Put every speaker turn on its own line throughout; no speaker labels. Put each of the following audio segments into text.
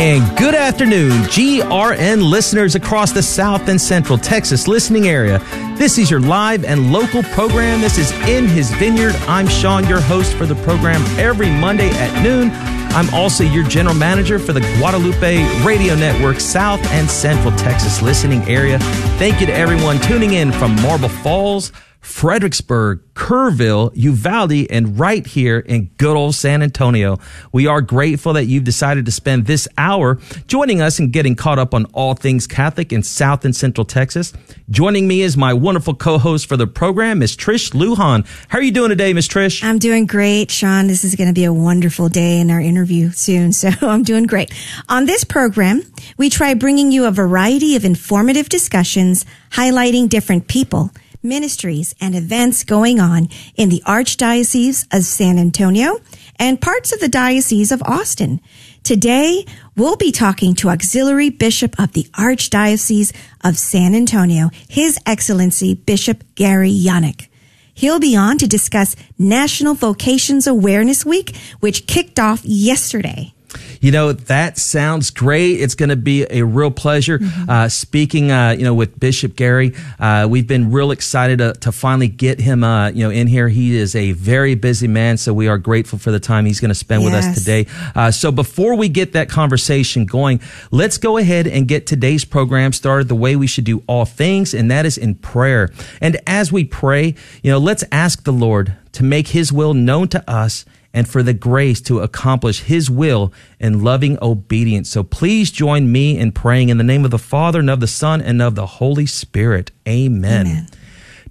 And good afternoon, GRN listeners across the South and Central Texas listening area. This is your live and local program. This is In His Vineyard. I'm Sean, your host for the program every Monday at noon. I'm also your general manager for the Guadalupe Radio Network South and Central Texas listening area. Thank you to everyone tuning in from Marble Falls, Fredericksburg, Kerrville, Uvalde, and right here in good old San Antonio. We are grateful that you've decided to spend this hour joining us and getting caught up on all things Catholic in South and Central Texas. Joining me is my wonderful co-host for the program, Miss Trish Lujan. How are you doing today, Miss Trish?
I'm doing great, Sean. This is going to be a wonderful day in our interview soon, so I'm doing great. On this program, we try bringing you a variety of informative discussions highlighting different people – ministries, and events going on in the Archdiocese of San Antonio and parts of the Diocese of Austin. Today, we'll be talking to Auxiliary Bishop of the Archdiocese of San Antonio, His Excellency Bishop Gary Janak. He'll be on to discuss National Vocations Awareness Week, which kicked off yesterday.
You know, that sounds great. It's going to be a real pleasure. Mm-hmm. Uh, speaking, uh, you know, with Bishop Gary, uh, we've been real excited to, to finally get him, uh, you know, in here. He is a very busy man, so we are grateful for the time he's going to spend yes. with us today. Uh, so before we get that conversation going, let's go ahead and get today's program started the way we should do all things, and that is in prayer. And as we pray, you know, let's ask the Lord to make his will known to us and for the grace to accomplish His will in loving obedience. So please join me in praying in the name of the Father and of the Son and of the Holy Spirit. Amen. Amen.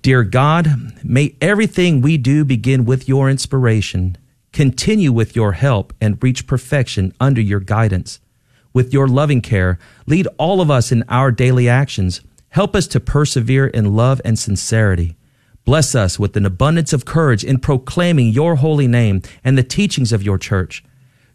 Dear God, may everything we do begin with your inspiration, continue with your help, and reach perfection under your guidance. With your loving care, lead all of us in our daily actions. Help us to persevere in love and sincerity. Bless us with an abundance of courage in proclaiming your holy name and the teachings of your church.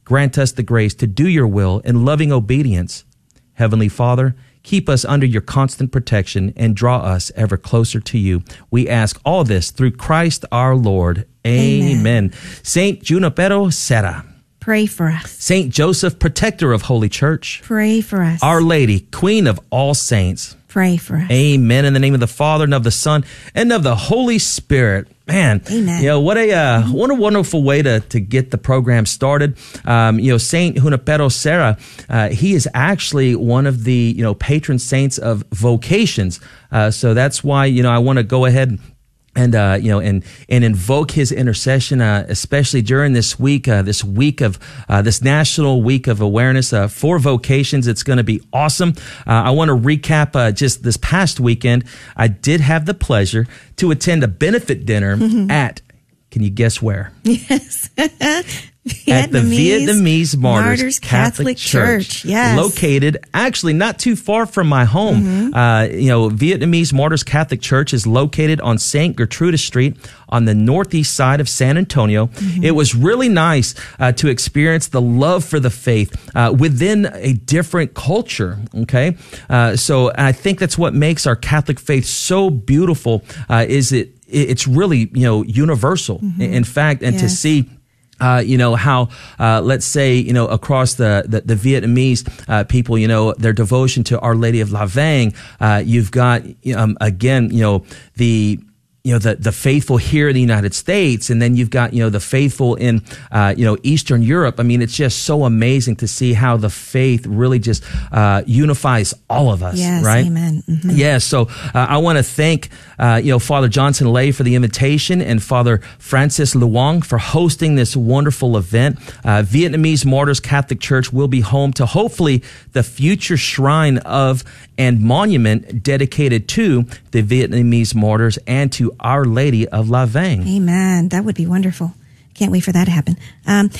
Grant us the grace to do your will in loving obedience. Heavenly Father, keep us under your constant protection and draw us ever closer to you. We ask all this through Christ our Lord. Amen. Amen. Saint Junipero Serra.
Pray for us.
Saint Joseph, protector of Holy Church.
Pray for us.
Our Lady, Queen of all saints
Pray for us.
Amen. In the name of the Father and of the Son and of the Holy Spirit. Man,
Amen.
You know what a uh, what a wonderful way to to get the program started. Um, you know, Saint Junipero Serra, uh, he is actually one of the you know patron saints of vocations. Uh, so that's why you know I want to go ahead and uh, you know, and and invoke His intercession, uh, especially during this week, uh, this week of uh, this National Week of Awareness uh, for Vocations. It's going to be awesome. Uh, I want to recap just this past weekend. I did have the pleasure to attend a benefit dinner mm-hmm. at. Can you guess where?
Yes.
at the Vietnamese Martyrs, Martyrs Catholic, Catholic Church,
Church, yes.
located actually not too far from my home. Mm-hmm. Uh, you know, Vietnamese Martyrs Catholic Church is located on St. Gertrude Street on the northeast side of San Antonio. Mm-hmm. It was really nice uh, to experience the love for the faith uh, within a different culture. Okay, uh, so I think that's what makes our Catholic faith so beautiful. Uh, is it? It's really you know universal. Mm-hmm. In fact, and yes. to see uh, you know how uh, let's say you know across the the, the Vietnamese uh, people you know their devotion to Our Lady of La Vang uh, you've got um, again you know the you know the the faithful here in the United States, and then you've got you know the faithful in uh, you know Eastern Europe. I mean, it's just so amazing to see how the faith really just uh, unifies all of us.
Yes,
right?
Amen.
Mm-hmm. Yeah. So uh, I want to thank uh, you know Father Johnson Lay for the invitation, and Father Francis Luong for hosting this wonderful event. Uh, Vietnamese Martyrs Catholic Church will be home to hopefully the future shrine of and monument dedicated to the Vietnamese martyrs and to Our Lady of La Vang.
Amen. That would be wonderful. Can't wait for that to happen. Um,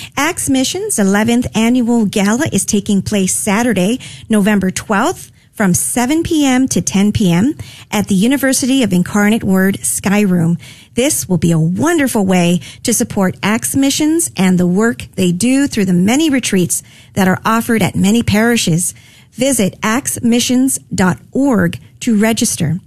Mission's 11th annual gala is taking place Saturday, November 12th from 7 p.m. to 10 p.m. at the University of Incarnate Word Sky Room. This will be a wonderful way to support Acts Missions and the work they do through the many retreats that are offered at many parishes. Visit actsmissions.org to register.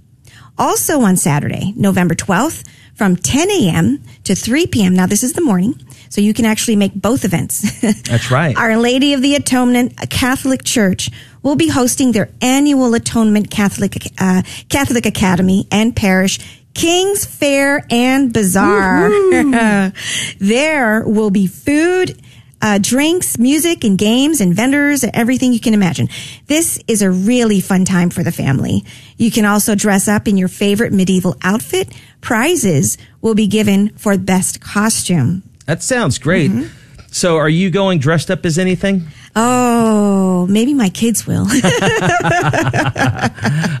Also on Saturday, November 12th, from 10 a.m. to 3 p.m. Now, this is the morning, so you can actually make both events.
That's right.
Our Lady of the Atonement a Catholic Church will be hosting their annual Atonement Catholic uh, Catholic Academy and Parish King's Fair and Bazaar. there will be food, uh, drinks, music, and games, and vendors, everything you can imagine. This is a really fun time for the family. You can also dress up in your favorite medieval outfit. Prizes will be given for best costume.
That sounds great. Mm-hmm. So, are you going dressed up as anything?
Oh, maybe my kids will.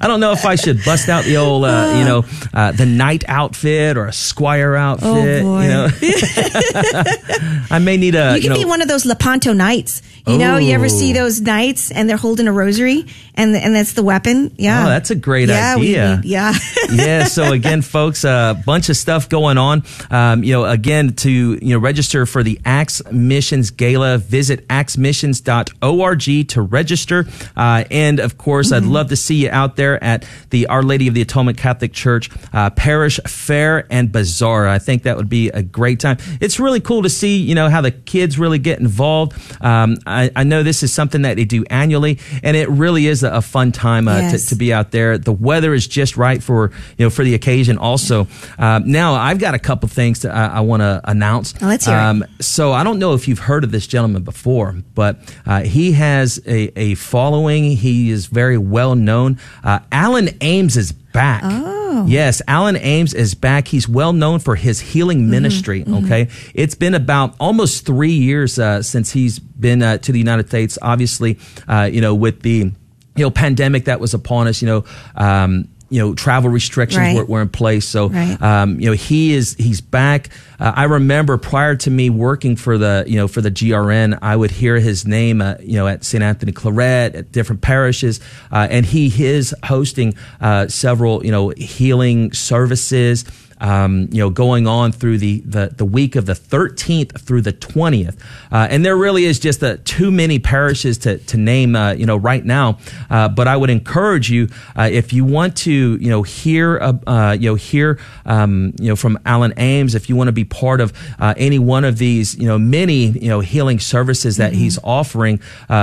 I don't know if I should bust out the old, uh, you know, uh, the knight outfit or a squire outfit. Oh
boy.
You know? I may need a.
You can
you know,
be one of those Lepanto knights. You know, you ever see those knights and they're holding a rosary and and that's the weapon? Yeah.
Oh, that's a great
yeah,
idea.
Yeah.
yeah. So again, folks, a uh, bunch of stuff going on. Um, you know, again, to you know, register for the Acts Missions Gala, visit actsmissions.org to register. Uh, and of course, mm-hmm. I'd love to see you out there at the Our Lady of the Atonement Catholic Church uh, Parish Fair and Bazaar. I think that would be a great time. It's really cool to see, you know, how the kids really get involved. Um, I, I, know this is something that they do annually, and it really is a, a fun time uh, yes. to, to, be out there. The weather is just right for you know for the occasion. Also, uh, now I've got a couple things to, I want to announce.
Oh, let's hear um,
So I don't know if you've heard of this gentleman before, but uh, he has a, a, following. He is very well known. Uh, Alan Ames is back.
Oh.
Yes, Alan Ames is back. He's well known for his healing mm-hmm, ministry. Mm-hmm. Okay. It's been about almost three years uh, since he's been uh, to the United States. Obviously, uh, you know, with the you know pandemic that was upon us, you know. Um, you know travel restrictions right. were, were, in place so
right.
um, you know he is he's back uh, i remember prior to me working for the you know for the grn i would hear his name uh, you know at st anthony claret at different parishes uh, and he is hosting uh, several you know healing services um, you know, going on through the, the, the, week of the 13th through the 20th. Uh, and there really is just a, too many parishes to, to name, uh, you know, right now. Uh, but I would encourage you, uh, if you want to, you know, hear, uh, you know, hear, um, you know, from Alan Ames, if you want to be part of uh, any one of these, you know, many, you know, healing services that mm-hmm. he's offering,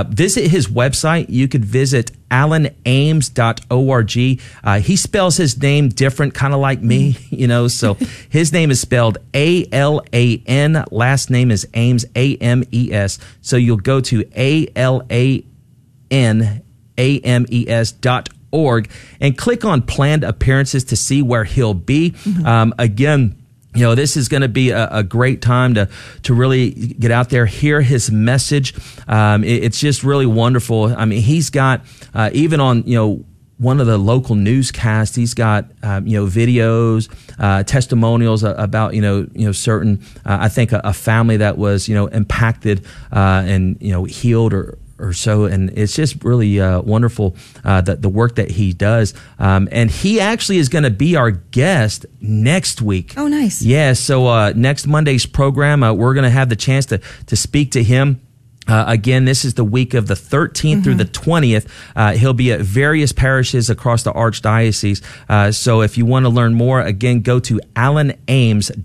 visit his website. You could visit alanames.org. Uh, he spells his name different, kind of like me, you know, so his name is spelled A L A N. Last name is Ames, A M E S. So you'll go to A L A N A M E S dot org and click on planned appearances to see where he'll be. Mm-hmm. Um, again, you know, this is going to be a, a, great time to to really get out there, hear his message. Um, it, it's just really wonderful. I mean, he's got uh, even on you know one of the local newscasts. He's got um, you know videos, uh, testimonials about you know you know certain. Uh, I think a, a, family that was you know impacted uh, and you know healed or or so, and it's just really uh, wonderful uh, the, the work that he does. Um, and he actually is going to be our guest next week.
Oh, nice!
Yeah, so uh, next Monday's program, uh, we're going to have the chance to to speak to him. Uh, again, this is the week of the 13th mm-hmm. through the 20th. Uh, he'll be at various parishes across the Archdiocese. Uh, so if you want to learn more, again, go to alanames.org.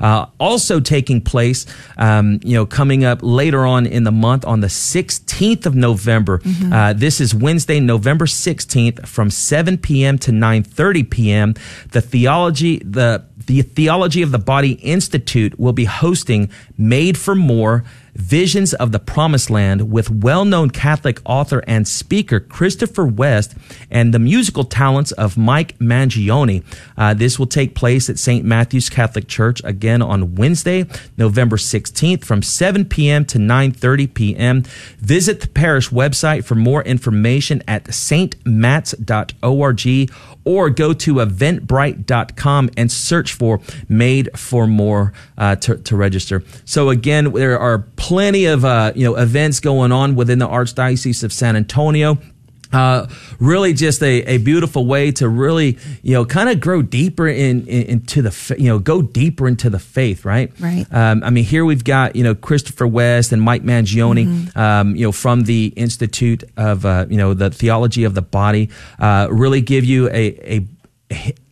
Uh, also taking place, um, you know, coming up later on in the month on the 16th of November. Mm-hmm. Uh, this is Wednesday, November 16th from 7 p.m. to 9.30 p.m. The theology, the the Theology of the Body Institute will be hosting Made for More Visions of the Promised Land with well known Catholic author and speaker Christopher West and the musical talents of Mike Mangione. Uh, this will take place at St. Matthew's Catholic Church again on Wednesday, November 16th from 7 p.m. to 9.30 p.m. Visit the parish website for more information at stmats.org or go to eventbrite.com and search for Made for More uh, to, to, register. So again, there are plenty of uh, you know events going on within the Archdiocese of San Antonio. Uh, really just a, a beautiful way to really, you know, kind of grow deeper in, in, into the, you know, go deeper into the faith, right?
Right.
Um, I mean, here we've got, you know, Christopher West and Mike Mangione, mm-hmm. um, you know, from the Institute of, uh, you know, the Theology of the Body, uh, really give you a, a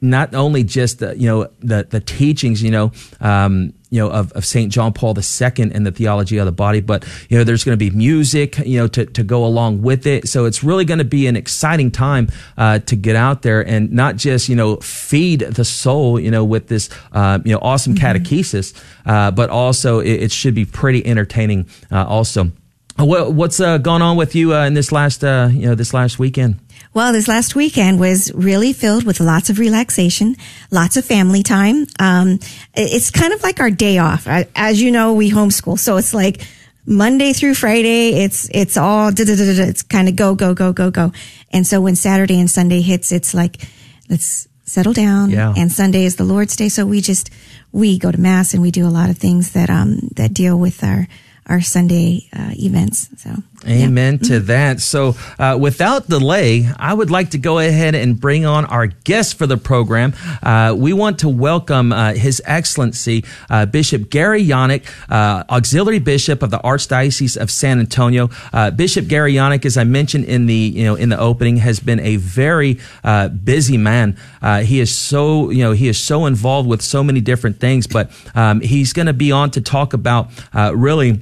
not only just the, you know the the teachings you know um, you know of, of Saint John Paul II and the theology of the body, but you know there's going to be music you know to, to go along with it. So it's really going to be an exciting time uh, to get out there and not just you know feed the soul you know with this uh, you know awesome mm-hmm. catechesis, uh, but also it, it, should be pretty entertaining uh, also. What, what's uh, gone on with you uh, in this last you know this last weekend?
Well, this last weekend was really filled with lots of relaxation, lots of family time. Um, it's kind of like our day off. As you know, we homeschool. So it's like Monday through Friday. It's, it's all, it's kind of go, go, go, go, go. And so when Saturday and Sunday hits, it's like, let's settle down. Yeah. And Sunday is the Lord's day. So we just, we go to mass and we do a lot of things that, um, that deal with our, our Sunday uh, events. So,
amen yeah. to mm-hmm. that. So, uh, without delay, I would like to go ahead and bring on our guest for the program. Uh, we want to welcome uh, His Excellency uh, Bishop Gary Janak, uh, Auxiliary Bishop of the Archdiocese of San Antonio. Bishop Gary Janak, as I mentioned in the you know in the opening, has been a very busy man. he is so you know he is so involved with so many different things, but um, he's going to be on to talk about really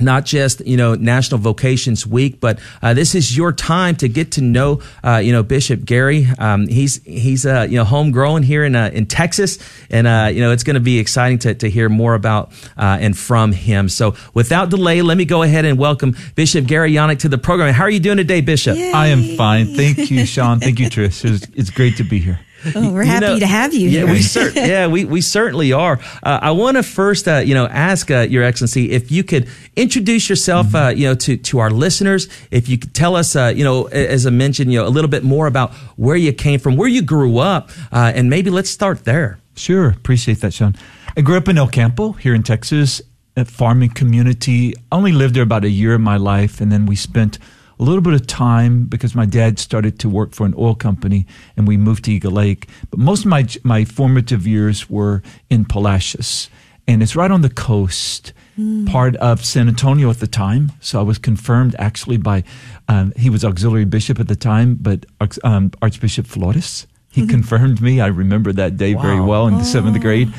not just you know National Vocations Week, but uh, this is your time to get to know uh, you know Bishop Gary. Um, he's he's uh, you know homegrown here in uh, in Texas, and uh, you know it's going to be exciting to, to hear more about uh, and from him. So without delay, let me go ahead and welcome Bishop Gary Janak to the program. How are you doing today, Bishop?
Yay. I am fine. Thank you, Sean. Thank you, Trish. It's, it's great to be here.
Oh, we're happy know, to have you.
Yeah, we cer- yeah, we, we certainly are. Uh, I want to first, uh, you know, ask uh, Your Excellency if you could introduce yourself, uh, you know, to to our listeners. If you could tell us, uh, you know, as I mentioned, you know, a little bit more about where you came from, where you grew up, uh, and maybe let's start there.
Sure, appreciate that, Sean. I grew up in El Campo here in Texas, a farming community. I only lived there about a year of my life, and then we spent a little bit of time because my dad started to work for an oil company and we moved to Eagle Lake. But most of my, my formative years were in Palacios and it's right on the coast, mm. part of San Antonio at the time. So I was confirmed actually by, um, he was auxiliary bishop at the time, but um, Archbishop Flores. He mm-hmm. confirmed me. I remember that day wow. very well in oh. the seventh grade.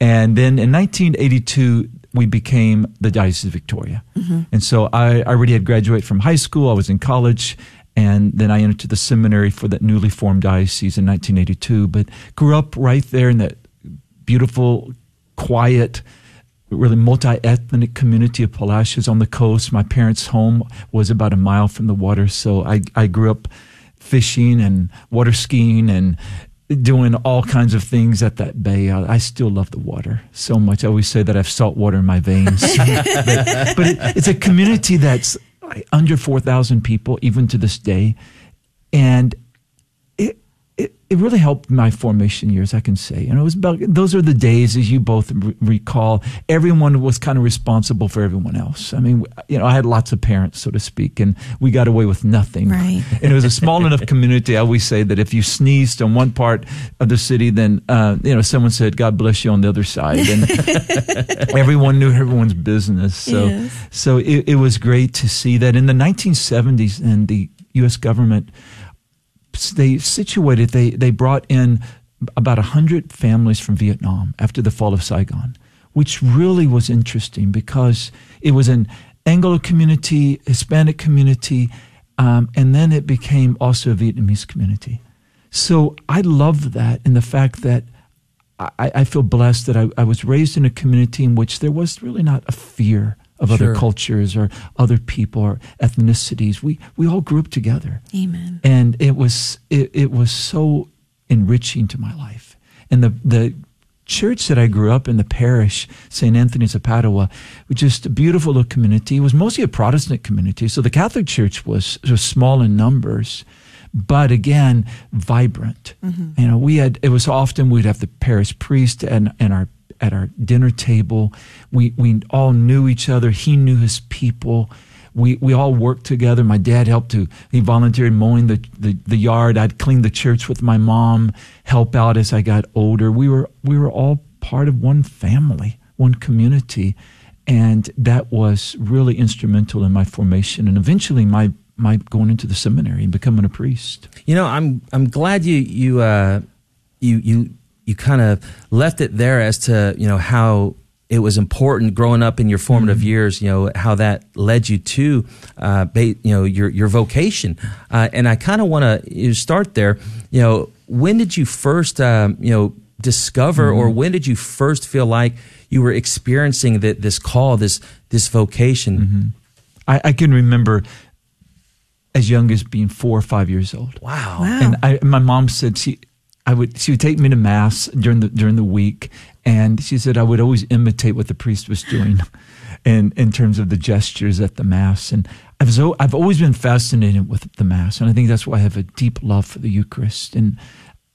And then in 1982, we became the Diocese of Victoria. Mm-hmm. And so I, I already had graduated from high school. I was in college. And then I entered the seminary for that newly formed diocese in 1982. But grew up right there in that beautiful, quiet, really multi-ethnic community of Palacios on the coast. My parents' home was about a mile from the water. So I, I grew up fishing and water skiing and doing all kinds of things at that bay. I, I, still love the water so much. I always say that I have salt water in my veins. but, but it, it's a community that's under 4,000 people, even to this day. And it really helped my formation years, I can say. And it was about, those are the days, as you both re- recall, everyone was kind of responsible for everyone else. I mean, you know, I had lots of parents, so to speak, and we got away with nothing.
Right.
And it was a small enough community. I always say that if you sneezed on one part of the city, then, uh, you know, someone said, God bless you on the other side. And everyone knew everyone's business. So, yes. so it, it was great to see that in the 1970s and the U.S. government, they situated, they, they brought in about 100 families from Vietnam after the fall of Saigon, which really was interesting because it was an Anglo community, Hispanic community, um, and then it became also a Vietnamese community. So I love that and the fact that I, I feel blessed that I, I was raised in a community in which there was really not a fear of sure. other cultures or other people or ethnicities. We we all grew up together.
Amen.
And it was it, it was so enriching to my life. And the the church that I grew up in, the parish, St. Anthony's of Padua, was just a beautiful little community. It was mostly a Protestant community. So the Catholic Church was, was small in numbers, but again, vibrant. Mm-hmm. You know, we had, it was often we'd have the parish priest and, and our at our dinner table. We, we all knew each other. He knew his people. We, we all worked together. My dad helped to, he volunteered mowing the, the, the yard. I'd clean the church with my mom, help out as I got older. We were, we were all part of one family, one community. And that was really instrumental in my formation and eventually my, my going into the seminary and becoming a priest.
You know, I'm, I'm glad you, you, uh, you you you kind of left it there as to you know how it was important growing up in your formative mm-hmm. years. You know how that led you to uh, you know your your vocation, uh, and I kind of want to start there. You know, when did you first um, you know discover, mm-hmm. or when did you first feel like you were experiencing the, this call, this this vocation?
Mm-hmm. I, I can remember as young as being four or five years old.
Wow.
wow.
And I, my mom said she, I would, she would take me to mass during the, during the week. And she said I would always imitate what the priest was doing in, in terms of the gestures at the mass. And I've, so, I've always been fascinated with the mass. And I think that's why I have a deep love for the Eucharist. And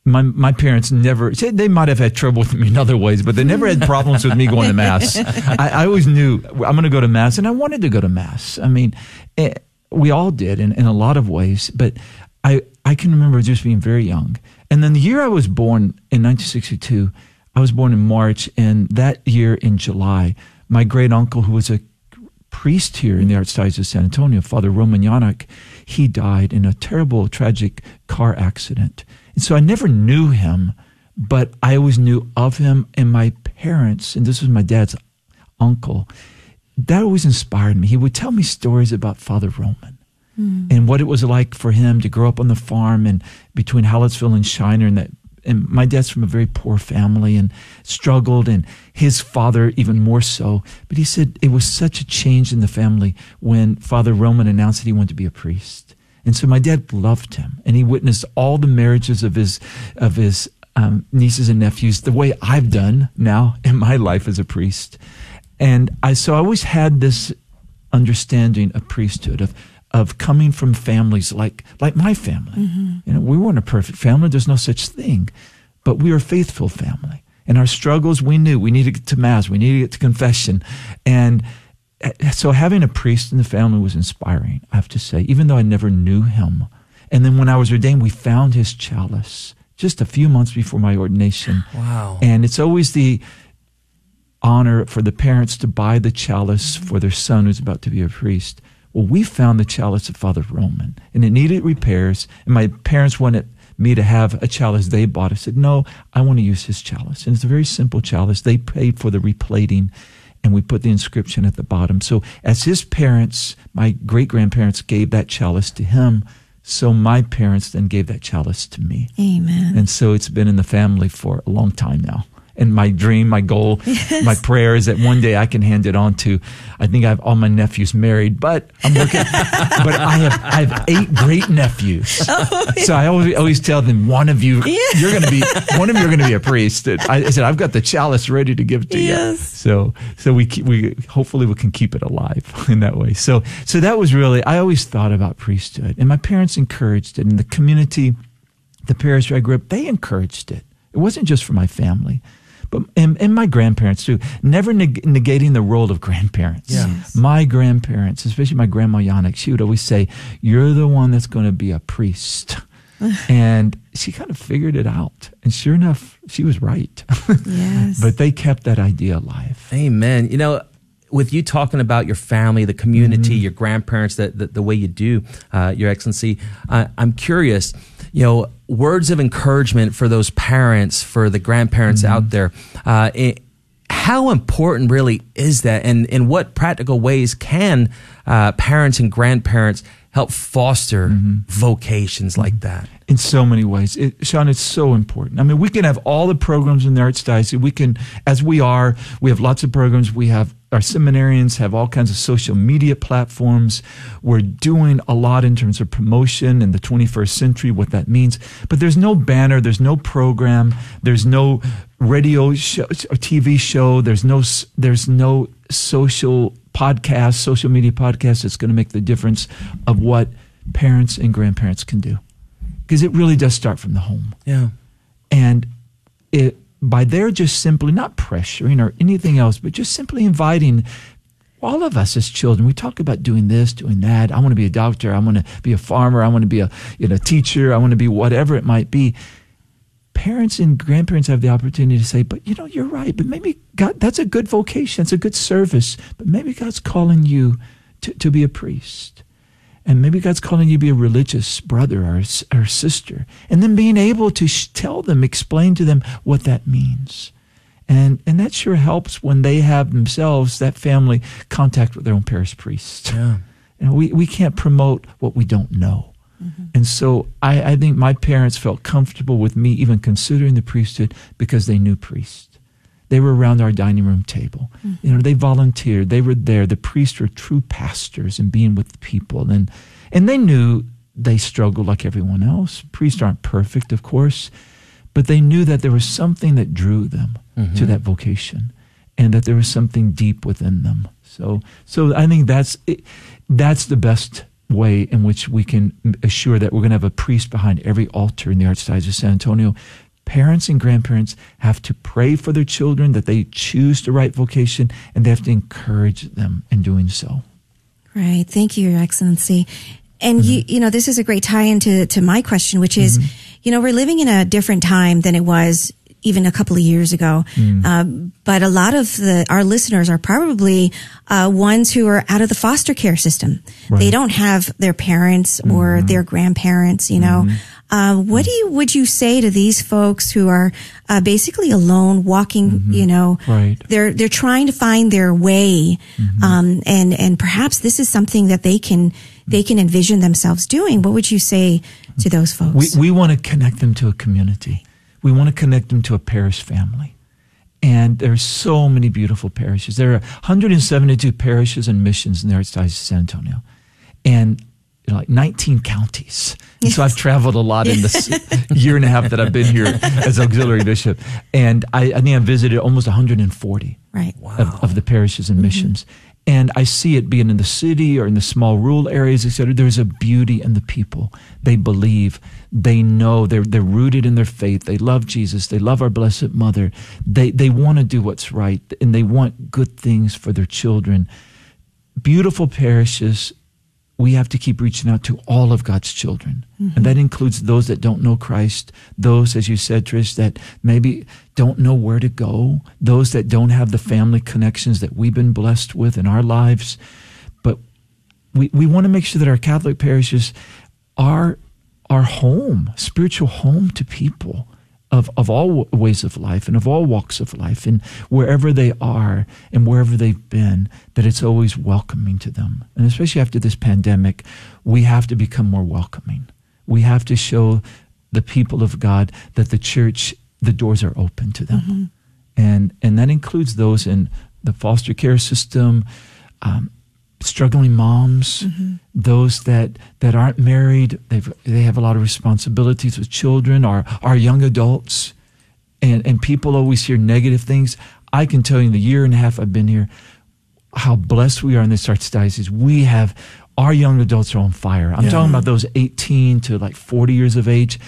my my parents never they might have had trouble with me in other ways, but they never had problems with me going to mass. I, I always knew I'm going to go to mass, and I wanted to go to mass. I mean, it, we all did in, in a lot of ways, but I, I can remember just being very young. And then the year I was born in 1962, I was born in March, and that year in July, my great uncle, who was a priest here in the Archdiocese of San Antonio, Father Roman Janak, he died in a terrible, tragic car accident. And so I never knew him, but I always knew of him and my parents, and this was my dad's uncle that always inspired me. He would tell me stories about Father Roman mm. and what it was like for him to grow up on the farm and between Hallettsville and Shiner. And that, and my dad's from a very poor family and struggled, and his father even more so. But he said it was such a change in the family when Father Roman announced that he wanted to be a priest. And so my dad loved him, and he witnessed all the marriages of his of his um, nieces and nephews the way I've done now in my life as a priest. And I so I always had this understanding of priesthood of of coming from families like like my family. Mm-hmm. You know, we weren't a perfect family. There's no such thing, but we were a faithful family. And our struggles, we knew we needed to get to mass, we needed to get to confession, and eh, so having a priest in the family was inspiring. I have to say, even though I never knew him. And then when I was ordained, we found his chalice just a few months before my ordination.
Wow!
And it's always the honor for the parents to buy the chalice for their son who's about to be a priest. Well, we found the chalice of Father Roman, and it needed repairs. And my parents wanted me to have a chalice they bought. I said, no, I want to use his chalice. And it's a very simple chalice. They paid for the replating, and we put the inscription at the bottom. So, as his parents, my great grandparents gave that chalice to him, so my parents then gave that chalice to me.
Amen.
And so it's been in the family for a long time now and my dream, my goal, yes. my prayer is that one day I can hand it on to. I think I have all my nephews married, but I'm working. but I have I have eight great nephews, oh, yeah. so I always always tell them one of you yeah. you're going to be one of you are going to be a priest. I, I, said I've got the chalice ready to give to yes. you. So so we keep, we hopefully we can keep it alive in that way. So so that was really I always thought about priesthood, and my parents encouraged it, and the community, the parish where I grew up, they encouraged it. It wasn't just for my family but and, and my grandparents too. Never neg- negating the role of grandparents.
Yes.
My grandparents, especially my grandma Janak, she would always say, "You're the one that's going to be a priest." and she kind of figured it out. And sure enough, she was right.
yes.
But they kept that idea alive.
Amen. You know, with you talking about your family, the community, mm-hmm. your grandparents, the, the, the, way you do, uh, Your Excellency, uh, I'm curious, you know, words of encouragement for those parents, for the grandparents mm-hmm. out there. Uh, it, how important really is that, and in what practical ways can uh, parents and grandparents help foster mm-hmm. vocations like that?
In so many ways, it, Sean, it's so important. I mean, we can have all the programs in the Archdiocese. We can, as we are, we have lots of programs. We have our seminarians have all kinds of social media platforms. We're doing a lot in terms of promotion in the 21st century, what that means. But there's no banner, there's no program, there's no radio show, or TV show, there's no there's no social podcast, social media podcast that's going to make the difference of what parents and grandparents can do. Because it really does start from the home.
Yeah.
And it by their just simply not pressuring or anything else, but just simply inviting all of us as children. We talk about doing this, doing that. I want to be a doctor. I want to be a farmer. I want to be a you know, teacher. I want to be whatever it might be. Parents and grandparents have the opportunity to say, but you know, you're right. But maybe God, that's a good vocation. It's a good service. But maybe God's calling you to, to be a priest. And maybe God's calling you to be a religious brother or, or sister. And then being able to sh- tell them, explain to them what that means. And, and that sure helps when they have themselves, that family, contact with their own parish priest.
Yeah.
You know, we, we can't promote what we don't know. Mm-hmm. And so I, I think my parents felt comfortable with me even considering the priesthood because they knew priests. They were around our dining room table. Mm-hmm. You know, they volunteered. They were there. The priests were true pastors and being with the people. And, and they knew they struggled like everyone else. Priests aren't perfect, of course, but they knew that there was something that drew them mm-hmm. to that vocation and that there was something deep within them. So, so I think that's, it, that's the best way in which we can assure that we're going to have a priest behind every altar in the Archdiocese of San Antonio parents and grandparents have to pray for their children that they choose the right vocation and they have to encourage them in doing so.
Right. Thank you, Your Excellency. And mm-hmm. you, you know, this is a great tie into to my question, which is, mm-hmm. you know, we're living in a different time than it was even a couple of years ago. Mm. But a lot of the, our listeners are probably uh, ones who are out of the foster care system. Right. They don't have their parents mm-hmm. or their grandparents, you know. Mm-hmm. Uh, what do you would you say to these folks who are uh, basically alone, walking? Mm-hmm. You know,
right?
They're they're trying to find their way, mm-hmm. um, and and perhaps this is something that they can they can envision themselves doing. What would you say to those folks?
We we want to connect them to a community. We want to connect them to a parish family. And there are so many beautiful parishes. There are 172 parishes and missions in the Archdiocese of San Antonio. And you know, like 19 counties. And so I've traveled a lot in this year and a half that I've been here as auxiliary bishop. And I, I think I've visited almost 140
right.
wow. of, of, the parishes and mm-hmm. And I see it being in the city or in the small rural areas, etc. There's a beauty in the people. They believe, they know, they're, they're rooted in their faith. They love Jesus. They love our Blessed Mother. They, they want to do what's right and they want good things for their children. Beautiful parishes we have to keep reaching out to all of God's children. Mm-hmm. And that includes those that don't know Christ, those, as you said, Trish, that maybe don't know where to go, those that don't have the family connections that we've been blessed with in our lives. But we, we want to make sure that our Catholic parishes are our home, spiritual home to people of, of all ways of life and of all walks of life and wherever they are and wherever they've been, that it's always welcoming to them. And especially after this pandemic, we have to become more welcoming. We have to show the people of God that the church, the doors are open to them. Mm-hmm. And, and that includes those in the foster care system, um, struggling moms, mm-hmm. those that, that aren't married, they've, they have a lot of responsibilities with children, or our young adults. And, and people always hear negative things. I can tell you in the year and a half I've been here, how blessed we are in this archdiocese. We have, our young adults are on fire. I'm yeah. talking about those 18 to like 40 years of age.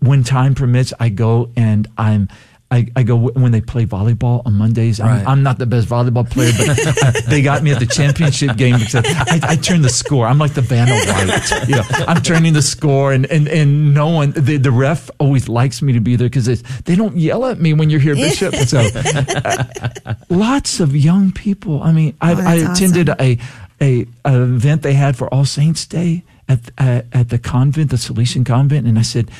When time permits, I go and I'm, I, I go when they play volleyball on Mondays. I'm. I'm not the best volleyball player, but they got me at the championship game because I, I turn the score. I'm like the Vanna White. You know, I'm turning the score, and, and, and no one, the, the ref always likes me to be there because they don't yell at me when you're here, Bishop. So uh, lots of young people. I mean, I, oh, I attended awesome. a, a, a event they had for All Saints Day at, at, at the convent, the Salesian convent, and I said,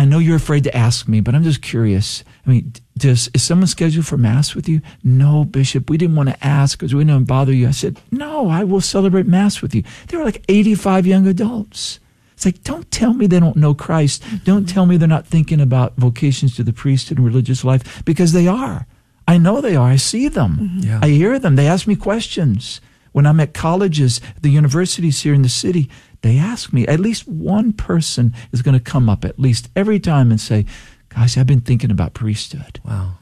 I know you're afraid to ask me, but I'm just curious. I mean, does is someone scheduled for mass with you? No, Bishop. We didn't want to ask because we didn't bother you. I said, No, I will celebrate mass with you. There were like 85 young adults. It's like, don't tell me they don't know Christ. Don't tell me they're not thinking about vocations to the priesthood and religious life because they are. I know they are. I see them. Mm-hmm. Yeah. I hear them. They ask me questions. When I'm at colleges, the universities here in the city, they ask me, at least one person is going to come up at least every time and say, Guys, I've been thinking about priesthood.
Wow.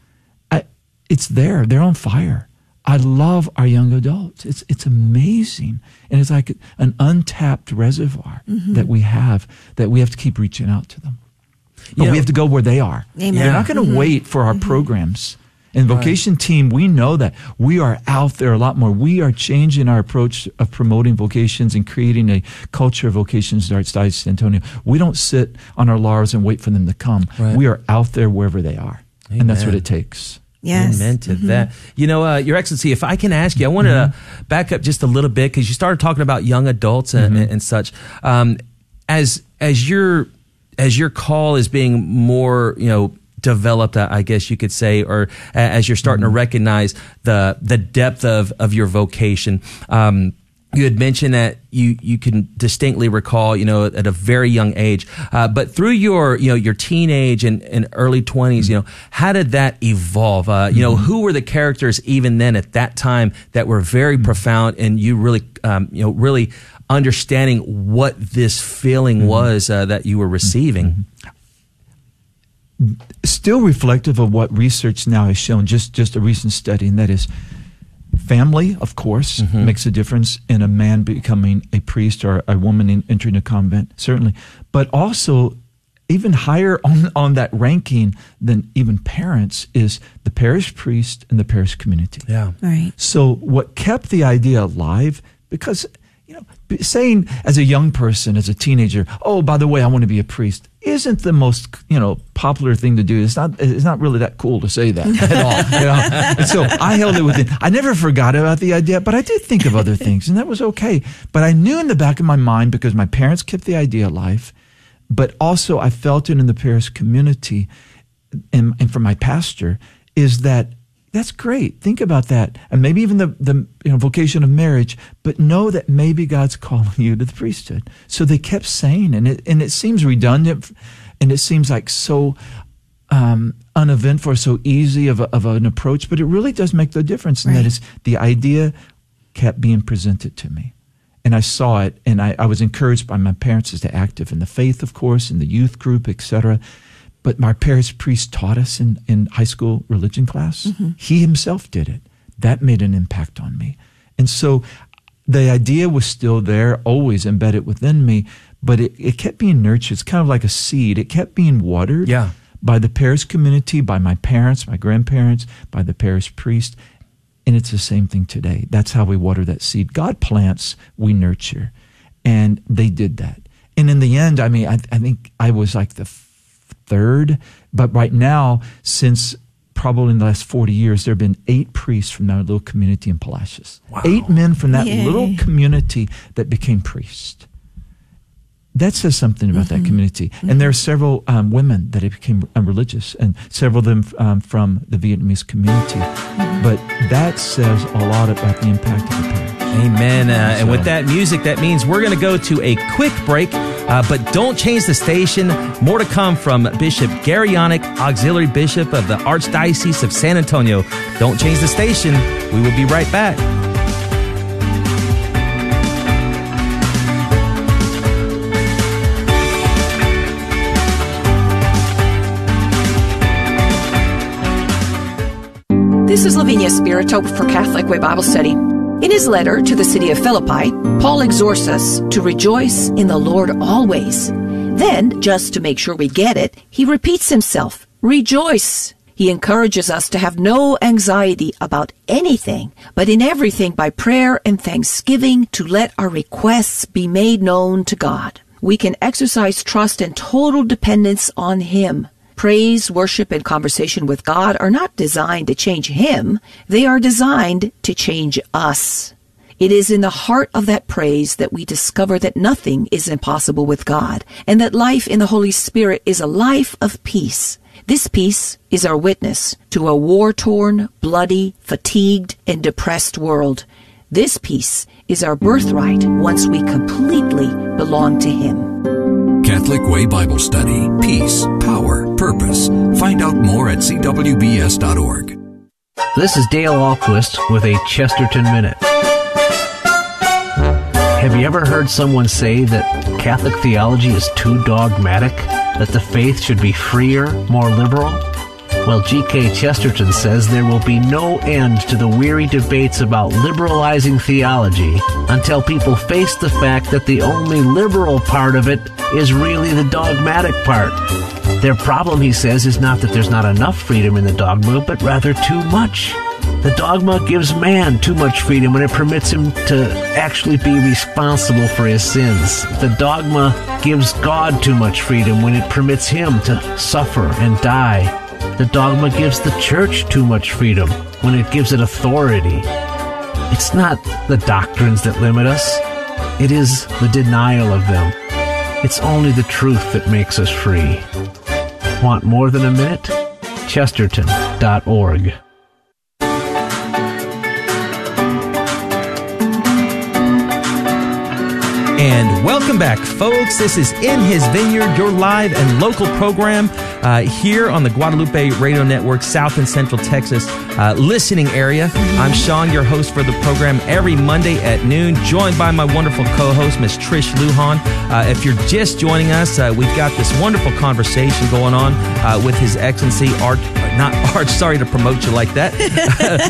I, it's there. They're on fire. I love our young adults. It's, it's amazing. And it's like an untapped reservoir mm-hmm. that we have that we have to keep reaching out to them. But you know, we have to go where they are.
Amen.
They're not going to mm-hmm. wait for our mm-hmm. programs in vocation right. team, we know that we are out there a lot more. We are changing our approach of promoting vocations and creating a culture of vocations in Archdiocese San Antonio. We don't sit on our laurels and wait for them to come. Right. We are out there wherever they are. Amen. And that's what it takes.
Yes.
Amen to that. You know, uh, Your Excellency, if I can ask you, I want to back up just a little bit because you started talking about young adults and, and such. Um, as as your as your call is being more, you know, developed, I guess you could say, or as you're starting to recognize the the depth of of your vocation. Um, you had mentioned that you you can distinctly recall, you know, at a very young age, uh, but through your you know your teenage and, and early 20s you know, how did that evolve? Uh, you know, who were the characters even then at that time that were very profound, and you really um, you know really understanding what this feeling was uh, that you were receiving.
Still reflective of what research now has shown, just, just a recent study, and that is family, of course, mm-hmm. makes a difference in a man becoming a priest or a woman in, entering a convent, certainly. But also, even higher on, on that ranking than even parents is the parish priest and the parish community.
Yeah.
Right.
So what kept the idea alive? Because you know, saying as a young person, as a teenager, oh, by the way, I want to be a priest, isn't the most you know popular thing to do. It's not. It's not really that cool to say that at all. You know? So I held it within. I never forgot about the idea, but I did think of other things, and that was okay. But I knew in the back of my mind because my parents kept the idea alive, but also I felt it in the parish community, and, and from my pastor is that that's great. Think about that. And maybe even the, the you know, vocation of marriage, but know that maybe God's calling you to the priesthood. So they kept saying, and it, and it seems redundant and it seems like so um, uneventful, so easy of, a, of an approach, but it really does make the difference. And
Right.
that is the idea kept being presented to me. And I saw it, and I, I was encouraged by my parents as to active in the faith, of course, in the youth group, etc. But my parish priest taught us in, in high school religion class. Mm-hmm. He himself did it. That made an impact on me. And so the idea was still there, always embedded within me, but it, it kept being nurtured. It's kind of like a seed. It kept being watered
Yeah.
by the parish community, by my parents, my grandparents, by the parish priest. And it's the same thing today. That's how we water that seed. God plants, we nurture. And they did that. And in the end, I mean, I, I think I was like the third. But right now, since probably in the last 40 years, there have been eight priests from that little community in Palacios. Eight men from that
Yay.
little community that became priests that says something about that community. And there are several um, women that became um, religious, and several of them um, from the Vietnamese community. But that says a lot about the impact of the parish.
Amen. Uh, and with that music, that means we're going to go to a quick break, uh, but don't change the station. More to come from Bishop Gary Janak, Auxiliary Bishop of the Archdiocese of San Antonio. Don't change the station. We will be right back.
This is Lavinia Spirito for Catholic Way Bible Study. In his letter to the city of Philippi, Paul exhorts us to rejoice in the Lord always. Then, just to make sure we get it, he repeats himself, rejoice. He encourages us to have no anxiety about anything, but in everything by prayer and thanksgiving to let our requests be made known to God. We can exercise trust and total dependence on Him. Praise, worship, and conversation with God are not designed to change Him. They are designed to change us. It is in the heart of that praise that we discover that nothing is impossible with God and that life in the Holy Spirit is a life of peace. This peace is our witness to a war-torn, bloody, fatigued, and depressed world. This peace is our birthright once we completely belong to Him.
Catholic Way Bible Study. Peace, power, purpose. Find out more at cwbs.org.
This is Dale Ahlquist with a Chesterton Minute. Have you ever heard someone say that Catholic theology is too dogmatic? That the faith should be freer, more liberal? Well, G.K. Chesterton says there will be no end to the weary debates about liberalizing theology until people face the fact that the only liberal part of it is really the dogmatic part. Their problem, he says, is not that there's not enough freedom in the dogma, but rather too much. The dogma gives man too much freedom when it permits him to actually be responsible for his sins. The dogma gives God too much freedom when it permits him to suffer and die. The dogma gives the church too much freedom when it gives it authority. It's not the doctrines that limit us, it is the denial of them. It's only the truth that makes us free. Want more than a minute? Chesterton.org.
And welcome back, folks. This is In His Vineyard, your live and local program uh, here on the Guadalupe Radio Network, South and Central Texas uh, listening area. I'm Sean, your host for the program every Monday at noon, joined by my wonderful co host, Miss Trish Lujan. Uh, if you're just joining us, uh, we've got this wonderful conversation going on uh, with His Excellency Art not Arch, sorry to promote you like that,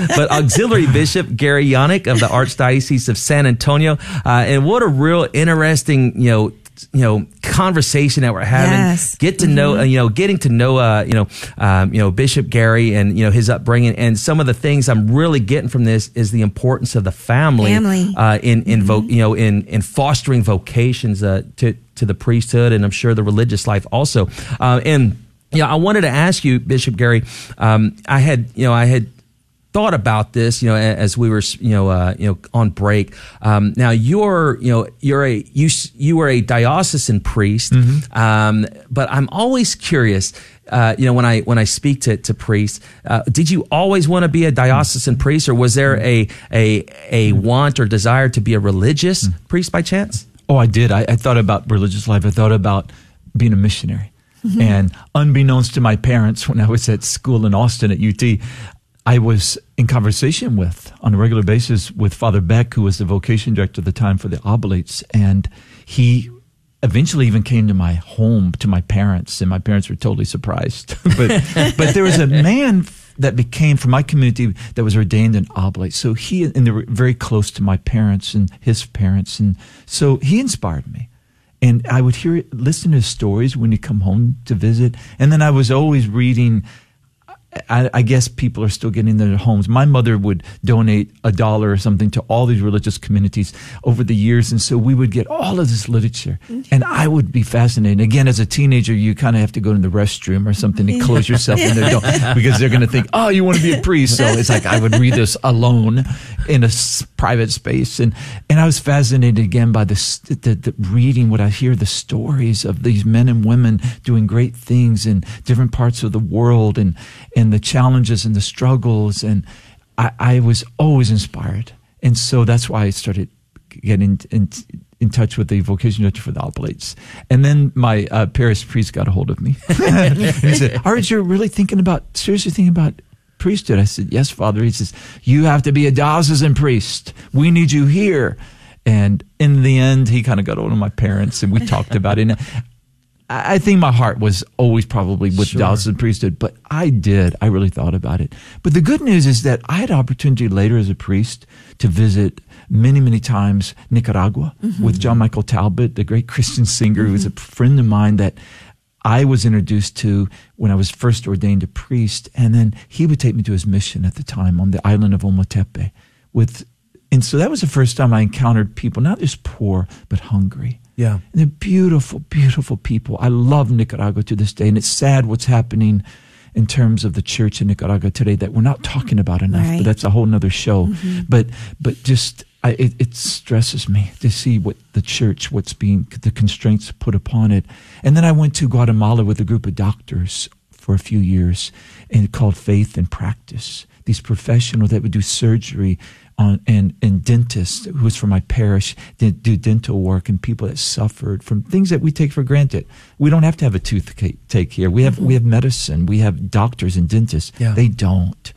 but Auxiliary Bishop Gary Janak of the Archdiocese of San Antonio. Uh, and what a real interesting, you know, you know conversation that we're having.
Yes.
get to know uh, you know getting to know uh you know um, you know bishop gary and you know his upbringing. And some of the things i'm really getting from this is the importance of the family,
Family.
uh in in vo- you know in in fostering vocations uh to to the priesthood and i'm sure the religious life also. Uh, and yeah i wanted to ask you bishop gary um i had you know i had thought about this, you know, as we were, you know, uh, you know, on break. Um, now you're, you know, you're a you you were a diocesan priest, um, but I'm always curious. Uh, you know, when I when I speak to to priests, uh, did you always want to be a diocesan priest, or was there a a a want or desire to be a religious priest by chance?
Oh, I did. I, I thought about religious life. I thought about being a missionary. And unbeknownst to my parents, when I was at school in Austin at UT, I was in conversation with, on a regular basis, with Father Beck, who was the vocation director at the time for the Oblates. And he eventually even came to my home, to my parents, and my parents were totally surprised. but, but there was a man that became from my community that was ordained an oblate. So he, and they were very close to my parents and his parents. And so he inspired me. And I would hear, listen to his stories when he'd come home to visit. And then I was always reading I, I guess people are still getting their homes. My mother would donate a dollar or something to all these religious communities over the years. And so we would get all of this literature. And I would be fascinated. Again, as a teenager, you kind of have to go to the restroom or something to close yourself in there because they're going to think, oh, you want to be a priest. So it's like I would read this alone in a s- private space. And, and I was fascinated again by the, the reading, what I hear, the stories of these men and women doing great things in different parts of the world and, and the challenges and the struggles. And I, I was always inspired. And so that's why I started getting in, in touch with the vocation director for the Oblates. And then my uh, parish priest got a hold of me. he said, Aren't you really thinking about, seriously thinking about priesthood? I said, Yes, Father. He says, You have to be a diocesan priest. We need you here. And in the end, he kind of got hold of my parents and we talked about it. And I think my heart was always probably with
Sure.
diocesan priesthood, but I did. I really thought about it. But the good news is that I had opportunity later as a priest to visit many, many times Nicaragua mm-hmm. with John Michael Talbot, the great Christian singer who was a mm-hmm. friend of mine that I was introduced to when I was first ordained a priest. And then he would take me to his mission at the time on the island of Ometepe with, and so that was the first time I encountered people, not just poor, but hungry.
Yeah.
And they're beautiful, beautiful people. I love Nicaragua to this day. And it's sad what's happening in terms of the church in Nicaragua today that we're not talking about enough,
Right.
but that's a whole nother show. Mm-hmm. But, but just, I, it, it stresses me to see what the church, what's being, the constraints put upon it. And then I went to Guatemala with a group of doctors for a few years and called Faith in Practice. These professionals that would do surgery on, and, and dentists who was from my parish did do dental work and people that suffered from things that we take for granted. We don't have to have a toothache here. We have, mm-hmm. we have medicine. We have doctors and dentists.
Yeah.
They don't.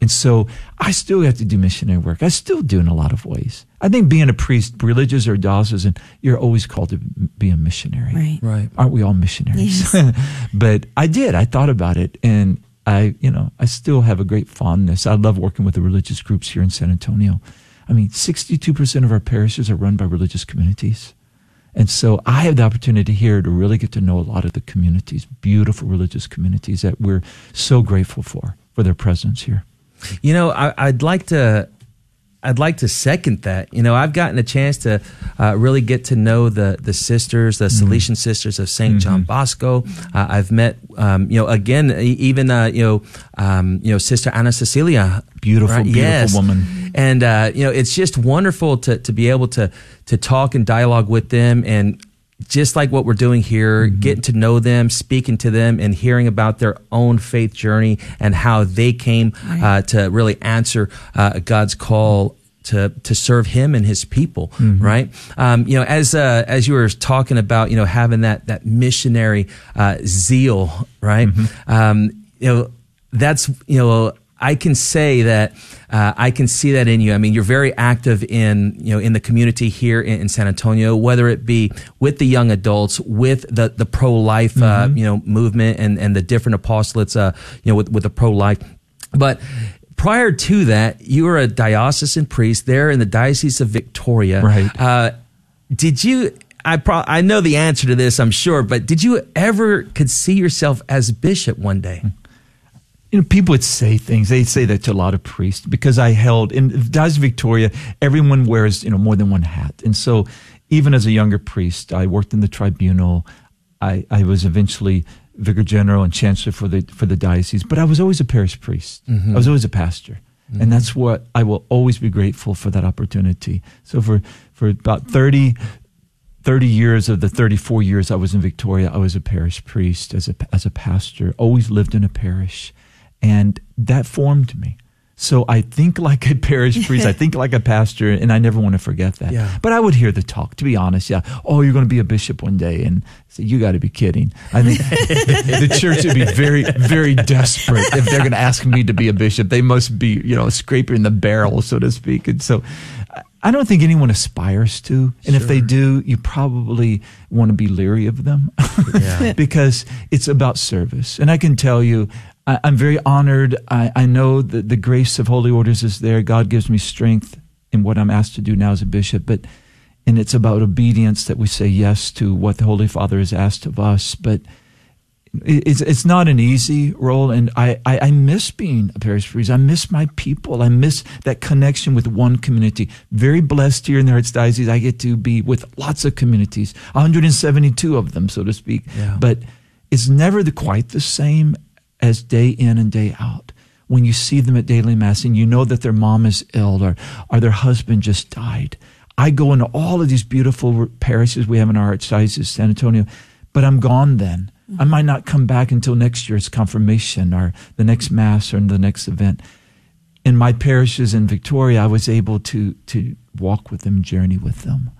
And so I still have to do missionary work. I still do in a lot of ways. I think being a priest, religious or diocesan, you're always called to be a missionary.
Right.
Right.
Aren't we all missionaries?
Yes.
but I did. I thought about it and I, you know, I still have a great fondness. I love working with the religious groups here in San Antonio. I mean, 62% of our parishes are run by religious communities. And so I have the opportunity here to really get to know a lot of the communities, beautiful religious communities that we're so grateful for, for their presence here.
You know, I, I'd like to I'd like to second that. You know, I've gotten a chance to uh, really get to know the the sisters, the
Mm-hmm.
Salesian sisters of saint John Bosco. Uh, I've met, um, you know, again, even uh, you know, um, you know, Sister Anna Cecilia,
Beautiful, beautiful
Yes.
woman.
and uh, you know, it's just wonderful to to be able to to talk and dialogue with them and. Just like what we're doing here,
Mm-hmm.
getting to know them, speaking to them, and hearing about their own faith journey and how they came uh, to really answer uh, God's call to to serve Him and His people, right? Um, you know, as uh, as you were talking about, you know, having that that missionary uh, zeal, right? Um, you know, that's you know. I can say that uh, I can see that in you. I mean, you're very active in you know in the community here in, in San Antonio, whether it be with the young adults, with the the pro life uh, you know movement and and the different apostolates, uh, you know, with with the pro life, but. Prior to that, you were a diocesan priest there in the Diocese of Victoria.
Right.
Uh, did you? I pro- I know the answer to this, I'm sure, but did you ever could see yourself as bishop one day?
You know, people would say things. They'd say that to a lot of priests because I held in Diocese of Victoria. Everyone wears you know more than one hat, and so even as a younger priest, I worked in the tribunal. I, I was eventually vicar general and chancellor for the for the diocese, but I was always a parish priest. Mm-hmm. I was always a pastor, mm-hmm. and that's what I will always be grateful for that opportunity. So for for about 30, 30 years of the 34 years I was in Victoria, I was a parish priest as a, as a pastor, always lived in a parish. And that formed me. So I think like a parish priest, I think like a pastor, and I never want to forget that.
Yeah.
But I would hear the talk, to be honest. Yeah. Oh, you're going to be a bishop one day. And I say, you got to be kidding. I think the church would be very, very desperate if they're going to ask me to be a bishop. They must be, you know, scraping the barrel, so to speak. And so I- don't think anyone aspires to. And if they do, you probably want to be leery of them
Yeah.
because it's about service. And I can tell you, I, I'm very honored. I, I know that the grace of holy orders is there. God gives me strength in what I'm asked to do now as a bishop. But and it's about obedience that we say yes to what the Holy Father has asked of us. But it's it's not an easy role, and I, I, I miss being a parish priest. I miss my people. I miss that connection with one community. Very blessed here in the Archdiocese. I get to be with lots of communities, 172 of them, so to speak.
Yeah.
But it's never the, quite the same as day in and day out. When you see them at daily mass and you know that their mom is ill or, or their husband just died. I go into all of these beautiful parishes we have in our archdiocese, San Antonio, but I'm gone then. I might not come back until next year's confirmation or the next mass or the next event. In my parishes in Victoria, I was able to to walk with them, journey with them,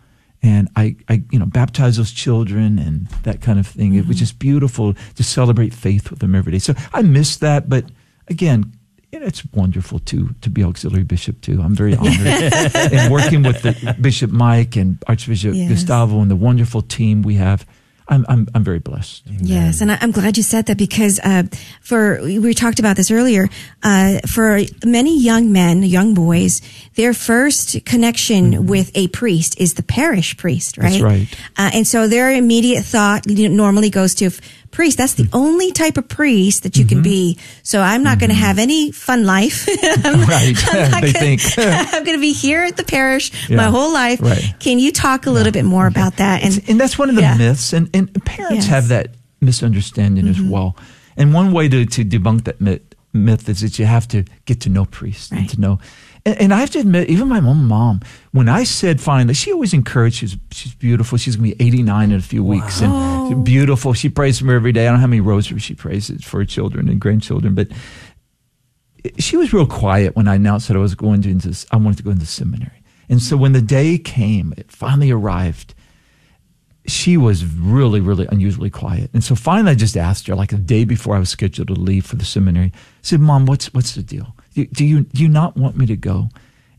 and I, I you know baptize those children and that kind of thing. It was mm-hmm. just beautiful to celebrate faith with them every day. So I miss that, but again, you know, it's wonderful to to be auxiliary bishop too. I'm very honored and working with the, Bishop Mike and Archbishop
Yes.
Gustavo and the wonderful team we have. I'm I'm I'm very blessed.
Yes, and I, I'm glad you said that because uh, for we talked about this earlier. Uh, for many young men, young boys, their first connection with a priest is the parish priest, right?
Mm-hmm. That's right.
Uh, and so their immediate thought normally goes to priest. That's the
Mm-hmm.
only type of priest that you can be. So I'm not going to have any fun life. I'm
Right.
I'm not
They
gonna-
think.
I'm going to be here at the parish my whole life.
Right.
Can you talk a little bit more about that?
And, and that's one of the
yeah.
myths, and, and parents
Yes. Mm-hmm.
have that misunderstanding as well. And one way to, to debunk that myth, myth is that you have to get to know priests and to know. And, and I have to admit, even my own mom, when I said finally, she always encouraged. She's she's beautiful. She's gonna be eighty nine in a few weeks, and
Oh.
she's beautiful. She prays for me every day. I don't know how many rosaries she prays for her children and grandchildren, but she was real quiet when I announced that I was going to into, I wanted to go into seminary. And so when the day came, it finally arrived. She was really, really unusually quiet. And so finally I just asked her, like a day before I was scheduled to leave for the seminary, I said, Mom, what's what's the deal? Do, you do you not want me to go?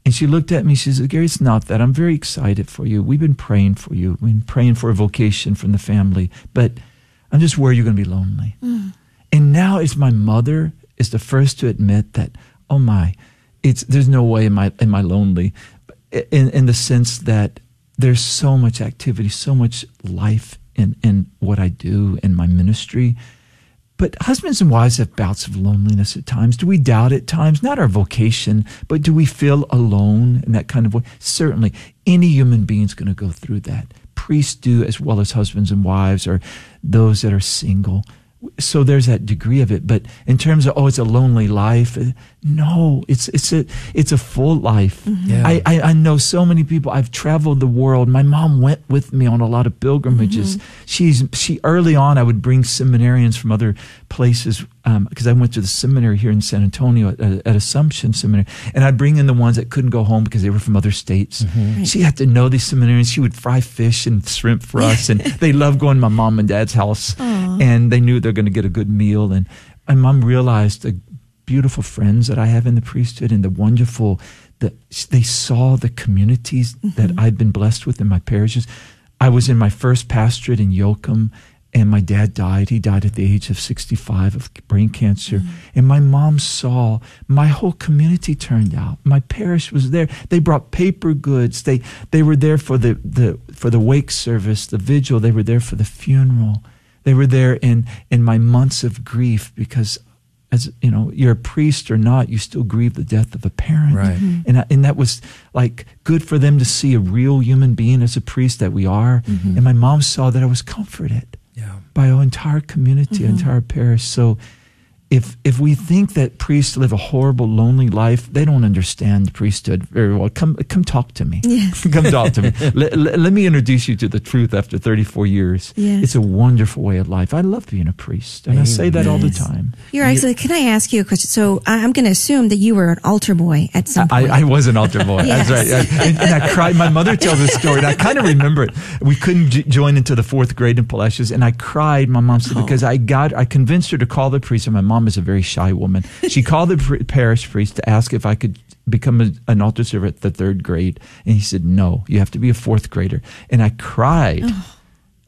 And she looked at me, she said, Gary, it's not that. I'm very excited for you. We've been praying for you. We've been praying for a vocation from the family. But I'm just worried you're gonna be lonely. Mm. And now it's my mother is the first to admit that, oh my, it's there's no way am I am I lonely, in in the sense that there's so much activity, so much life in in what I do in my ministry. But husbands and wives have bouts of loneliness at times. Do we doubt at times? Not our vocation, but do we feel alone in that kind of way? Certainly, any human being's going to go through that. Priests do as well as husbands and wives or those that are single so there's that degree of it. But in terms of oh it's a lonely life uh, no it's it's a it's a full life.
Mm-hmm. Yeah.
I, I i know so many people. I've traveled the world. My mom went with me on a lot of pilgrimages.
Mm-hmm.
she's she early on i would bring seminarians from other places because i went to the seminary here in san antonio at, at assumption seminary. And i'd bring in the ones that couldn't go home because they were from other states.
Mm-hmm.
she had to know these seminarians. She would fry fish and shrimp for us and they loved going to my mom and dad's house Mm-hmm. and they knew they're going to get a good meal and my mom realized the beautiful friends that i have in the priesthood and the wonderful that they saw the communities mm-hmm. that i've been blessed with in my parishes i was in my first pastorate in yoakum and my dad died. He died at the age of 65 of brain cancer. Mm-hmm. And my mom saw my whole community turned out. My parish was there. They brought paper goods. They they were there for the, the for the wake service, the vigil. They were there for the funeral. They were there in in my months of grief because as you know, you're a priest or not, you still grieve the death of a parent.
Right. Mm-hmm.
And I, and that was like good for them to see a real human being as a priest that we are. Mm-hmm. And my mom saw that I was comforted
Yeah.
by our entire community, mm-hmm. entire parish. So if if we think that priests live a horrible, lonely life, they don't understand priesthood very well. Come come talk to me.
Yes.
come talk to me. let, let, let me introduce you to the truth after 34 years.
Yes.
It's a wonderful way of life. I love being a priest. And I say that all the time.
You're actually, can I ask you a question? So I- I'm going to assume that you were an altar boy at some point.
I was an altar boy.
Yes.
That's right. And, and I cried. My mother tells this story, and I kind of remember it. We couldn't j- join into the fourth grade in Palacios, and I cried. My mom said
Oh.
because I got, I convinced her to call the priest. And my mom is a very shy woman. She called the parish priest to ask if I could become a, an altar server at the third grade, and he said no. You have to be a fourth grader. And I cried.
Oh.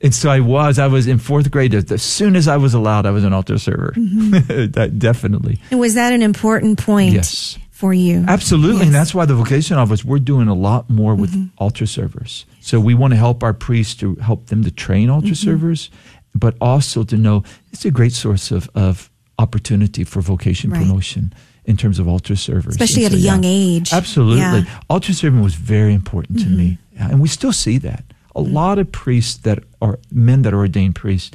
And so I was. I was in fourth grade. As soon as I was allowed, I was an altar server.
Mm-hmm.
that, definitely.
and was that an important point
Yes.
for you?
Absolutely.
Yes.
And that's why the vocation office, we're doing a lot more with altar servers. So we want to help our priests to help them to train altar servers, but also to know it's a great source of, of opportunity for vocation
Right.
promotion in terms of altar servers.
Especially
And
at a
yeah.
young age.
Absolutely.
Yeah. Mm-hmm.
Altar serving was very important to me. Yeah, and we still see that. A lot of priests that are men that are ordained priests,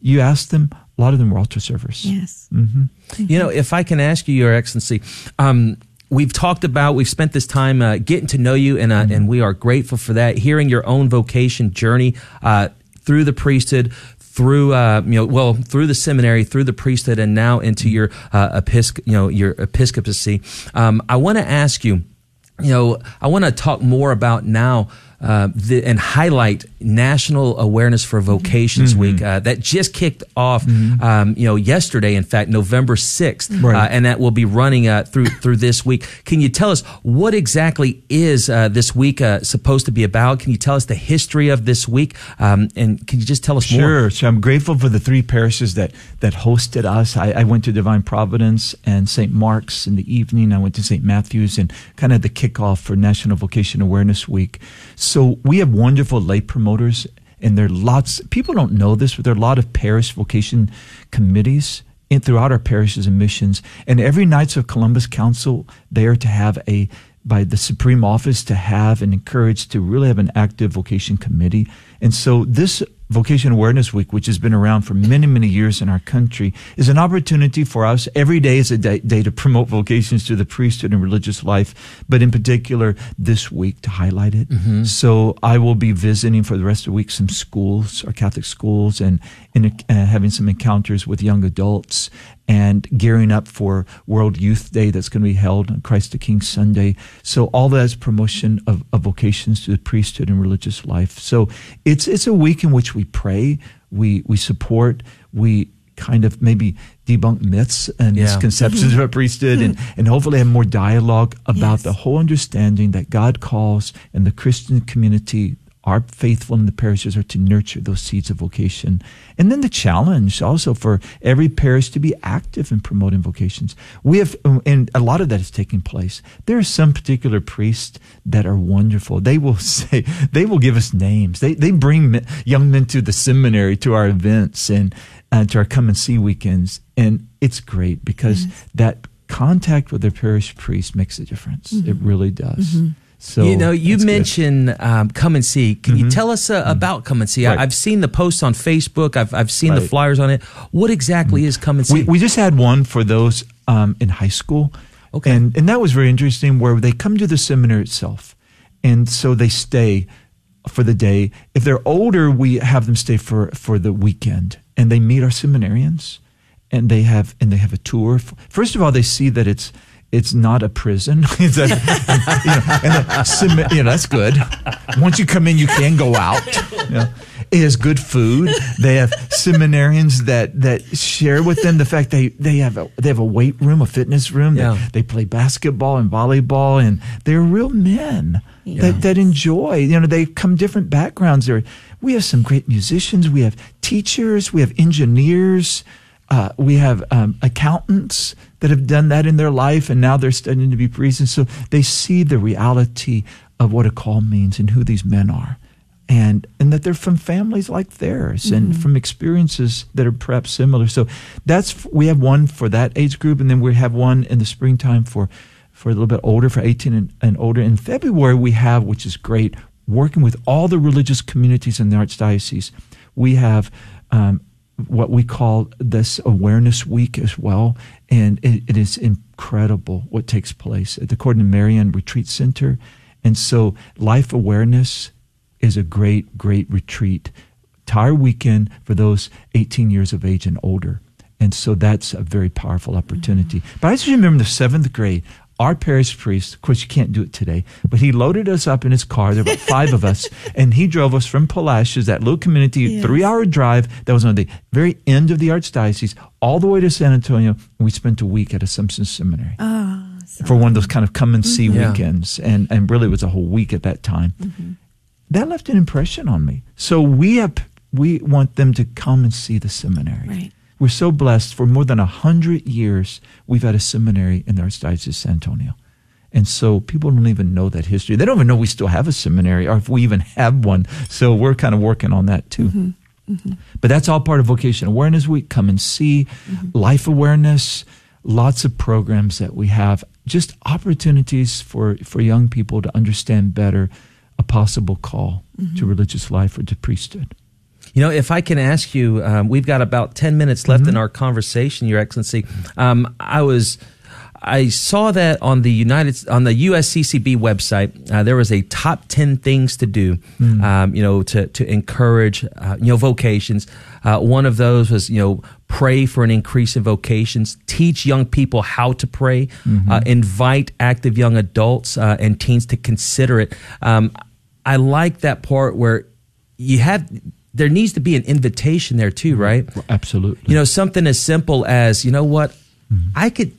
you ask them, a lot of them were altar servers.
Yes.
You know, if I can ask you, Your Excellency, um, we've talked about, we've spent this time uh, getting to know you, and uh, and we are grateful for that. Hearing your own vocation journey uh, through the priesthood. Through uh, you know, well, through the seminary, through the priesthood, and now into your uh, episc- you know, your episcopacy. Um, I want to ask you, you know, I want to talk more about now uh, the, and highlight National Awareness for Vocations
Mm-hmm.
Week uh, that just kicked off, um, you know, yesterday. In fact, November sixth,
Right.
uh, and that will be running uh, through through this week. Can you tell us what exactly is uh, this week uh, supposed to be about? Can you tell us the history of this week? Um, and can you just tell us more?
Sure. So I'm grateful for the three parishes that that hosted us. I, I went to Divine Providence and St. Mark's in the evening. I went to St. Matthew's and kind of the kickoff for National Vocation Awareness Week. So we have wonderful lay promoters, and there are lots. People don't know this, but there are a lot of parish vocation committees in throughout our parishes and missions. And every Knights of Columbus Council, they are to have a by the Supreme Office to have and encourage to really have an active vocation committee. And so this Vocation Awareness Week, which has been around for many, many years in our country, is an opportunity for us. Every day is a day, day to promote vocations to the priesthood and religious life, but in particular this week to highlight it. So I will be visiting for the rest of the week some schools, our Catholic schools, and, and uh, having some encounters with young adults and gearing up for World Youth Day that's going to be held on Christ the King Sunday. So all that is promotion of, of vocations to the priesthood and religious life. So it's it's a week in which we pray, we we support, we kind of maybe debunk myths and
Yeah.
misconceptions mm-hmm. about priesthood and, mm-hmm. and hopefully have more dialogue about
Yes.
the whole understanding that God calls and the Christian community our faithful in the parishes are to nurture those seeds of vocation. And then the challenge also for every parish to be active in promoting vocations. We have, and a lot of that is taking place. There are some particular priests that are wonderful. They will say, they will give us names. They, they bring young men to the seminary, to our events and uh, to our come and see weekends. And it's great because yes. that contact with their parish priest makes a difference. Mm-hmm. It really does. Mm-hmm.
So you know, you mentioned um, come and see. Can mm-hmm. you tell us uh, mm-hmm. about come and see? Right. I, have seen the posts on Facebook. I've I've seen right. the flyers on it. What exactly mm-hmm. is come and see?
We, we just had one for those um, in high school. Okay, and and that was very interesting. Where they come to the seminar itself, and so they stay for the day. If they're older, we have them stay for for the weekend, and they meet our seminarians, and they have and they have a tour. First of all, they see that it's it's not a prison. it's a, you, know, and you know, that's good. Once you come in, you can go out. You know. It has good food. They have seminarians that, that share with them the fact they, they have a they have a weight room, a fitness room. Yeah. They, they play basketball and volleyball, and they're real men yeah. that, that enjoy. You know, they come different backgrounds. There, we have some great musicians. We have teachers. We have engineers. Uh, we have um, accountants that have done that in their life, and now they're studying to be priests. And so they see the reality of what a call means and who these men are, and and that they're from families like theirs mm-hmm. and from experiences that are perhaps similar. So that's we have one for that age group, and then we have one in the springtime for for a little bit older, for eighteen and, and older. In February, we have, which is great, working with all the religious communities in the archdiocese. We have um, what we call this awareness week as well. And it, it is incredible what takes place at the Cordi-Marian Retreat Center. And so life awareness is a great, great retreat. Entire weekend for those 18 years of age and older. And so that's a very powerful opportunity. Mm-hmm. But I just remember the seventh grade, our parish priest, of course, you can't do it today, but he loaded us up in his car. There were about five of us, and he drove us from Palacios, that little community, yes. three hour drive that was on the very end of the archdiocese, all the way to San Antonio. And we spent a week at Assumption Seminary oh, for one of those kind of come and see mm-hmm. weekends. And, and really, it was a whole week at that time. Mm-hmm. That left an impression on me. So we have, we want them to come and see the seminary. Right. We're so blessed. For more than a hundred years, we've had a seminary in the Archdiocese of San Antonio. And so people don't even know that history. They don't even know we still have a seminary or if we even have one. So we're kind of working on that too. Mm-hmm. Mm-hmm. But that's all part of Vocation Awareness Week. Come and see mm-hmm. life awareness, lots of programs that we have, just opportunities for, for young people to understand better a possible call to mm-hmm. religious life or to priesthood.
You know, if I can ask you, um, we've got about 10 minutes left mm-hmm. in our conversation, Your Excellency. Um, I was. I saw that on the United on the USCCB website. Uh, there was a top ten things to do, mm. um, you know, to to encourage uh, you know vocations. Uh, one of those was you know pray for an increase in vocations, teach young people how to pray, mm-hmm. Uh, invite active young adults uh, and teens to consider it. Um, I like that part where you have there needs to be an invitation there too, right?
Absolutely.
You know, something as simple as, you know what, mm-hmm. I could,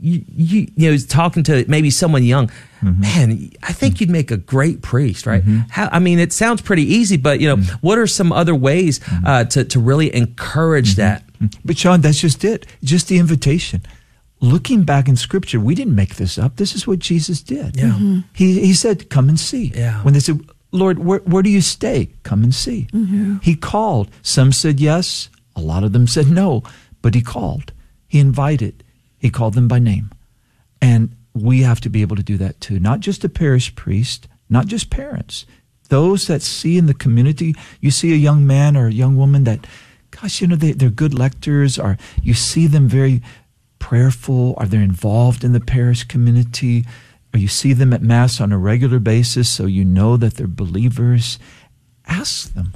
you, you, you, know, talking to maybe someone young, mm-hmm. man, I think mm-hmm. you'd make a great priest, right? Mm-hmm. How, I mean, it sounds pretty easy, but you know, mm-hmm. what are some other ways mm-hmm. uh, to to really encourage that?
But Sean, that's just it. Just the invitation. Looking back in Scripture, we didn't make this up. This is what Jesus did. Yeah. He he said, "Come and see." Yeah. When they said, Lord, where, where do you stay? Come and see. Mm-hmm. He called. Some said yes. A lot of them said no, but he called. He invited. He called them by name. And we have to be able to do that too. Not just a parish priest, not just parents. Those that see in the community, you see a young man or a young woman that, gosh, you know, they, they're good lectors, or you see them very prayerful, or they're involved in the parish community or you see them at Mass on a regular basis so you know that they're believers, ask them.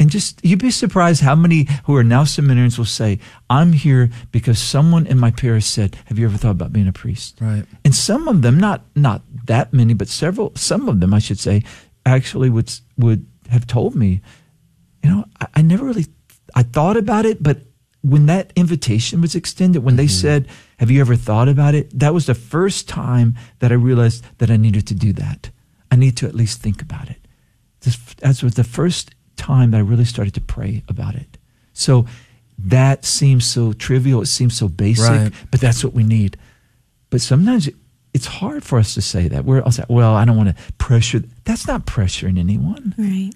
And just, you'd be surprised how many who are now seminarians will say, I'm here because someone in my parish said, Have you ever thought about being a priest?
Right.
And some of them, not, not that many, but several, some of them, I should say, actually would, would have told me, you know, I, I never really, I thought about it, but when that invitation was extended, when mm-hmm. they said, Have you ever thought about it? That was the first time that I realized that I needed to do that. I need to at least think about it. This, that was the first time that I really started to pray about it. So that seems so trivial. It seems so basic,
Right.
but that's what we need. But sometimes it, it's hard for us to say that. We're, I'll say, well, I don't want to pressure. That's not pressuring anyone.
Right.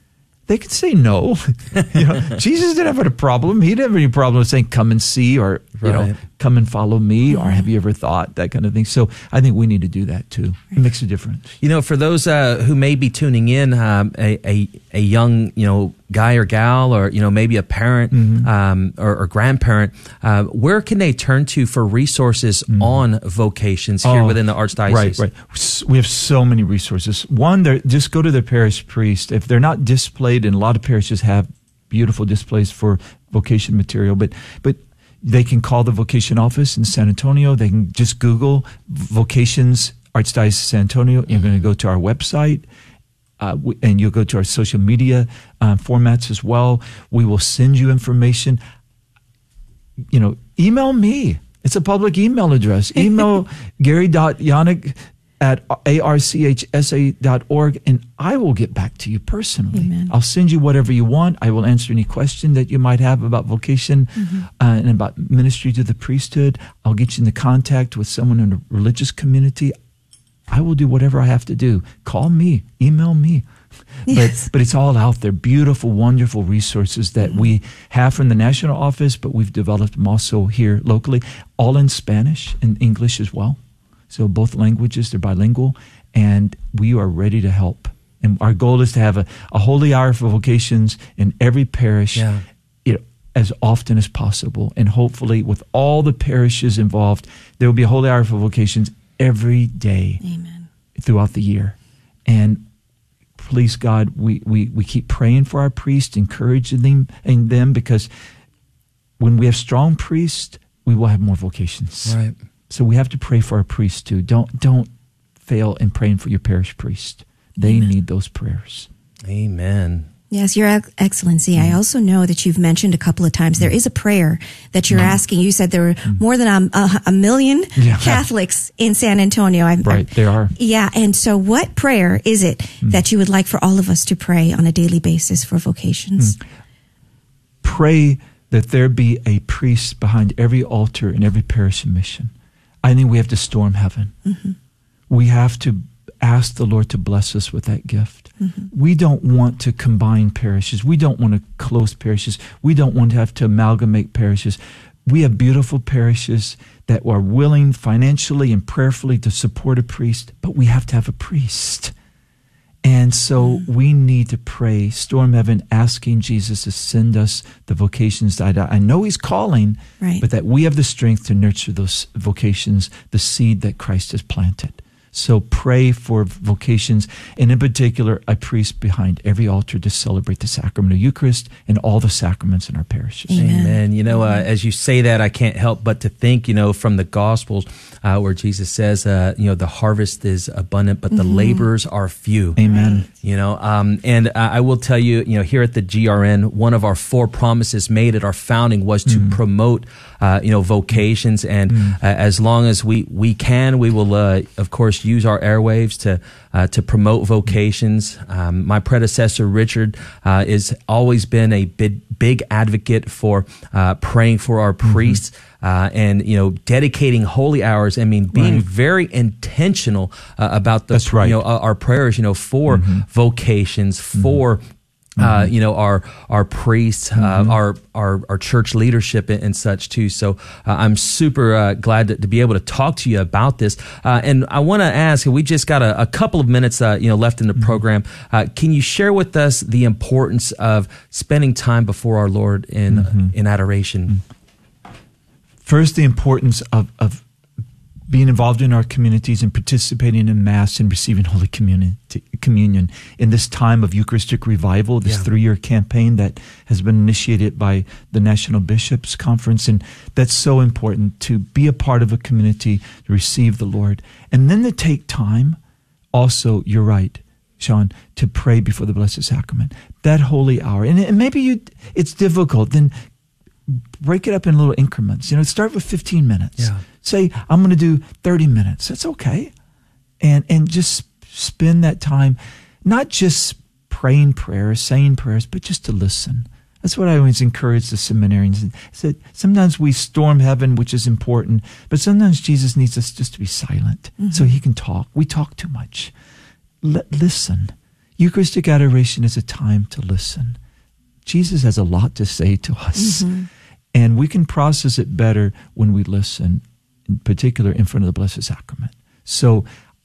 They could say no. you know, Jesus didn't have a problem. He didn't have any problem with saying, come and see, or, you know,
Right.
Come and follow me, or have you ever thought, that kind of thing. So I think we need to do that too. It makes a difference.
You know, for those uh, who may be tuning in, um, a, a a young you know guy or gal, or you know maybe a parent um, or, or grandparent, uh, where can they turn to for resources on vocations here
Oh,
within the archdiocese?
Right, right. We have so many resources. One, just go to their parish priest. If they're not displayed, and a lot of parishes have beautiful displays for vocation material, but but they can call the vocation office in San Antonio. They can just Google vocations Archdiocese San Antonio. You're going to go to our website. Uh, we, and you'll go to our social media uh, formats as well. We will send you information you know, email me. It's a public email address. Email gary.janak at archsa.org and I will get back to you personally.
Amen.
I'll send you whatever you want. I will answer any question that you might have about vocation uh, and about ministry to the priesthood. I'll get you into contact with someone in a religious community. I will do whatever I have to do. Call me, email me.
Yes.
But but it's all out there. Beautiful, wonderful resources that we have from the national office, but we've developed them also here locally, all in Spanish and English as well. So both languages, they're bilingual, and we are ready to help. And our goal is to have a, a holy hour for vocations in every parish
Yeah.
you know, as often as possible. And hopefully, with all the parishes involved, there will be a holy hour for vocations every day
Amen.
throughout the year. And please God, we, we, we keep praying for our priests, encouraging them and them because when we have strong priests, we will have more vocations.
Right.
So we have to pray for our priests too. Don't don't fail in praying for your parish priest. They need those prayers.
Amen.
Yes, Your Ex- Excellency. I mm. also know that you've mentioned a couple of times there mm. is a prayer that you're mm. asking. You said there were more than a, a, a million
Yeah.
Catholics in San Antonio. I've,
Right, there are.
Yeah, and so what prayer is it that you would like for all of us to pray on a daily basis for vocations?
pray that there be a priest behind every altar in every parish and mission. I think we have to storm heaven. Mm-hmm. We have to ask the Lord to bless us with that gift. Mm-hmm. We don't want to combine parishes. We don't want to close parishes. We don't want to have to amalgamate parishes. We have beautiful parishes that are willing financially and prayerfully to support a priest, but we have to have a priest. And so we need to pray, storm heaven, asking Jesus to send us the vocations that I, I know He's calling,
Right.
but that we have the strength to nurture those vocations, the seed that Christ has planted. So pray for vocations, and in particular, a priest behind every altar to celebrate the sacrament of Eucharist and all the sacraments in our parishes.
Amen.
Amen. You know, uh, as you say that, I can't help but to think, you know, from the Gospels uh, where Jesus says, uh, you know, the harvest is abundant, but the laborers are few.
Amen.
You know, um, and uh, I will tell you, you know, here at the GRN, one of our four promises made at our founding was to promote, uh, you know, vocations. And uh, as long as we, we can, we will, uh, of course, use our airwaves to uh, to promote vocations. Um, my predecessor, Richard, uh, is always been a big, big advocate for uh, praying for our priests. Uh, and you know, dedicating holy hours. I mean, being
Right.
very intentional uh, about the
right.
you know uh, our prayers. You know, for vocations, for uh, you know our our priests, uh, our, our our church leadership and, and such too. So uh, I'm super uh, glad to, to be able to talk to you about this. Uh, and I want to ask, we just got a, a couple of minutes uh, you know left in the program. Uh, can you share with us the importance of spending time before our Lord in in adoration?
First, the importance of, of being involved in our communities and participating in Mass and receiving Holy Communion, communion in this time of Eucharistic revival, this
Yeah.
three year campaign that has been initiated by the National Bishops Conference. And that's so important to be a part of a community, to receive the Lord. And then to take time, also, you're right. Sean, to pray before the Blessed Sacrament, that holy hour, and, and maybe you, it's difficult. Then break it up in little increments. You know, start with 15 minutes.
Yeah.
Say, I'm going to do 30 minutes. That's okay. And, and just spend that time, not just praying prayers, saying prayers, but just to listen. That's what I always encourage the seminarians. That sometimes we storm heaven, which is important, but sometimes Jesus needs us just to be silent mm-hmm. so he can talk. We talk too much. L- listen. Eucharistic adoration is a time to listen. Jesus has a lot to say to us, mm-hmm. and we can process it better when we listen, in particular in front of the Blessed Sacrament. So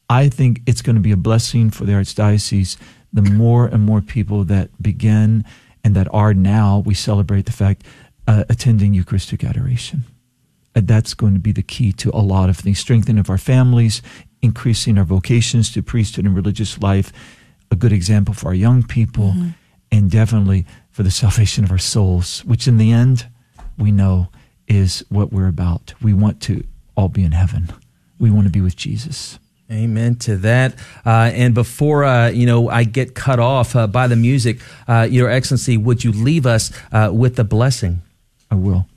I think it's going to be a blessing for the Archdiocese the more and more people that begin and that are now, we celebrate the fact, uh, attending Eucharistic adoration. Uh, that's going to be the key to a lot of things strengthening of our families, increasing our vocations to priesthood and religious life, a good example for our young people, mm-hmm. And definitely for the salvation of our souls, which in the end, we know is what we're about. We want to all be in heaven, we want to be with Jesus.
Amen to that. Uh, and before uh, you know, I get cut off uh, by the music, uh, Your Excellency, would you leave us uh, with the blessing?
I will.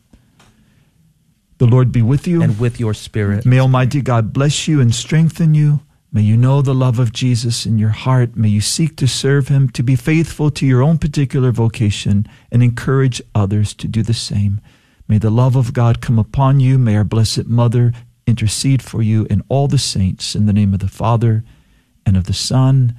The Lord be with you
and with your spirit.
May Almighty God bless you and strengthen you. May you know the love of Jesus in your heart. May you seek to serve Him, to be faithful to your own particular vocation, and encourage others to do the same. May the love of God come upon you. May our Blessed Mother intercede for you and all the saints in the name of the Father and of the Son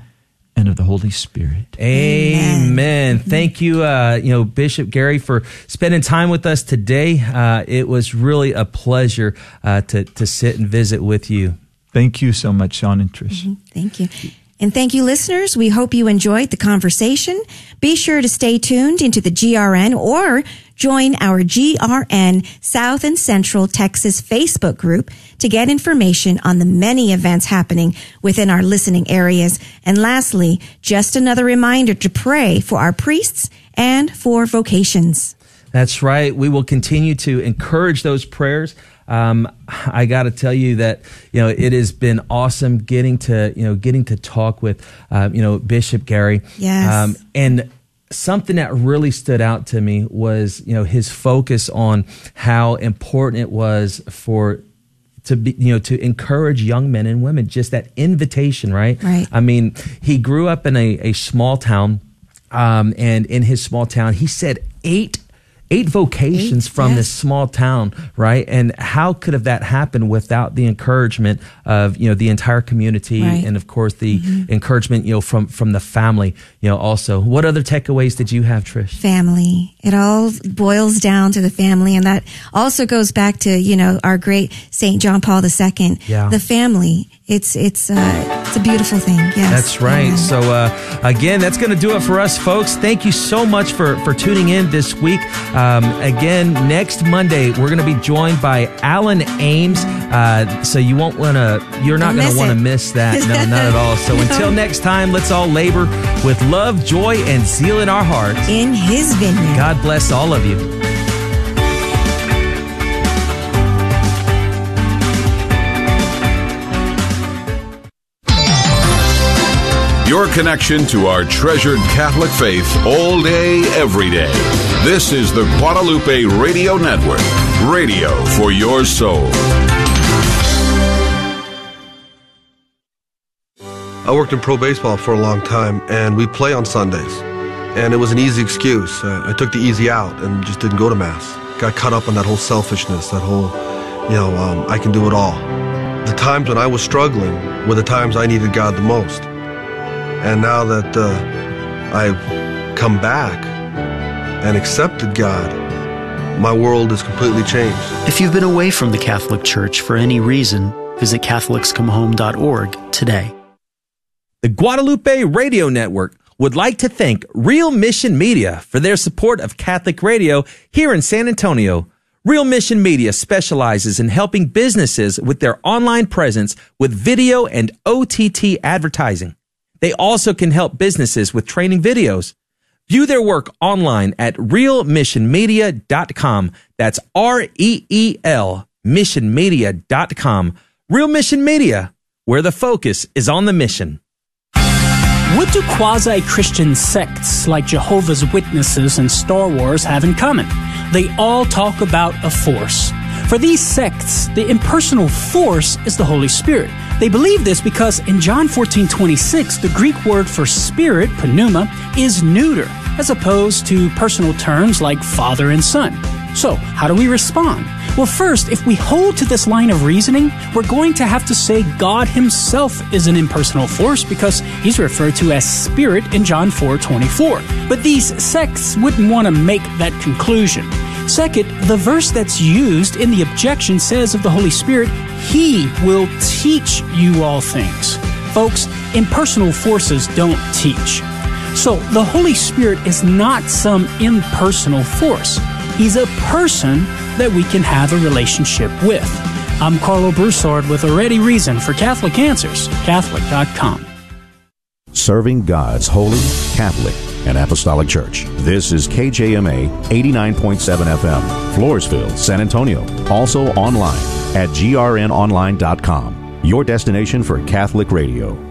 and of the Holy Spirit.
Amen. Amen. Thank you, uh, you know, Bishop Gary, for spending time with us today. Uh, it was really a pleasure uh, to to sit and visit with you.
Thank you so much, Sean and Trish. Mm-hmm.
Thank you. And thank you, listeners. We hope you enjoyed the conversation. Be sure to stay tuned into the GRN or join our GRN South and Central Texas Facebook group to get information on the many events happening within our listening areas. And lastly, just another reminder to pray for our priests and for vocations.
That's right. We will continue to encourage those prayers. Um, I got to tell you that you know it has been awesome getting to you know getting to talk with uh, you know Bishop Gary.
Yes. Um,
and something that really stood out to me was you know his focus on how important it was for to be you know to encourage young men and women just that invitation right
right
i mean he grew up in a, a small town um, and in his small town he said eight eight vocations eight, from yes. this small town, right? And how could have that happened without the encouragement of you know the entire community, right. and of course the mm-hmm. encouragement you know from from the family, you know. Also, what other takeaways did you have, Trish?
Family. It all boils down to the family, and that also goes back to you know our great Saint John Paul II.
Yeah.
The family it's it's uh, it's a beautiful thing. Yes,
that's right. Amen. So uh, again, that's going to do it for us, folks. Thank you so much for for tuning in this week. Um, again, next Monday we're going to be joined by Alan Ames. Uh, so you won't want to. You're not going to want to miss that. No, not at all. So no. until next time, let's all labor with love, joy, and zeal in our hearts
in His vineyard.
God bless all of you.
Your connection to our treasured Catholic faith all day, every day. This is the Guadalupe Radio Network, radio for your soul.
I worked in pro baseball for a long time, and we play on Sundays. And it was an easy excuse. I took the easy out and just didn't go to Mass. Got caught up in that whole selfishness, that whole, you know, um, I can do it all. The times when I was struggling were the times I needed God the most. And now that uh, I've come back and accepted God, my world has completely changed.
If you've been away from the Catholic Church for any reason, visit CatholicsComeHome.org today.
The Guadalupe Radio Network would like to thank Reel Mission Media for their support of Catholic radio here in San Antonio. Reel Mission Media specializes in helping businesses with their online presence with video and OTT advertising. They also can help businesses with training videos. View their work online at reelmissionmedia.com. That's R E E L missionmedia.com. Reel Mission Media, where the focus is on the mission.
What do quasi Christian sects like Jehovah's Witnesses and Star Wars have in common? They all talk about a force For these sects, the impersonal force is the Holy Spirit. They believe this because in John 14 26, the Greek word for spirit, pneuma, is neuter, as opposed to personal terms like father and son. So, how do we respond? Well, first, if we hold to this line of reasoning, we're going to have to say God himself is an impersonal force because he's referred to as spirit in John 4:24. But these sects wouldn't want to make that conclusion. Second, the verse that's used in the objection says of the Holy Spirit, He will teach you all things. Folks, impersonal forces don't teach. So, the Holy Spirit is not some impersonal force. He's a person that we can have a relationship with. I'm Karlo Broussard with a ready reason for Catholic Answers, Catholic.com.
Serving God's holy, Catholic, and Apostolic Church. This is KJMA 89.7 FM, Floresville, San Antonio. Also online at grnonline.com. Your destination for Catholic radio.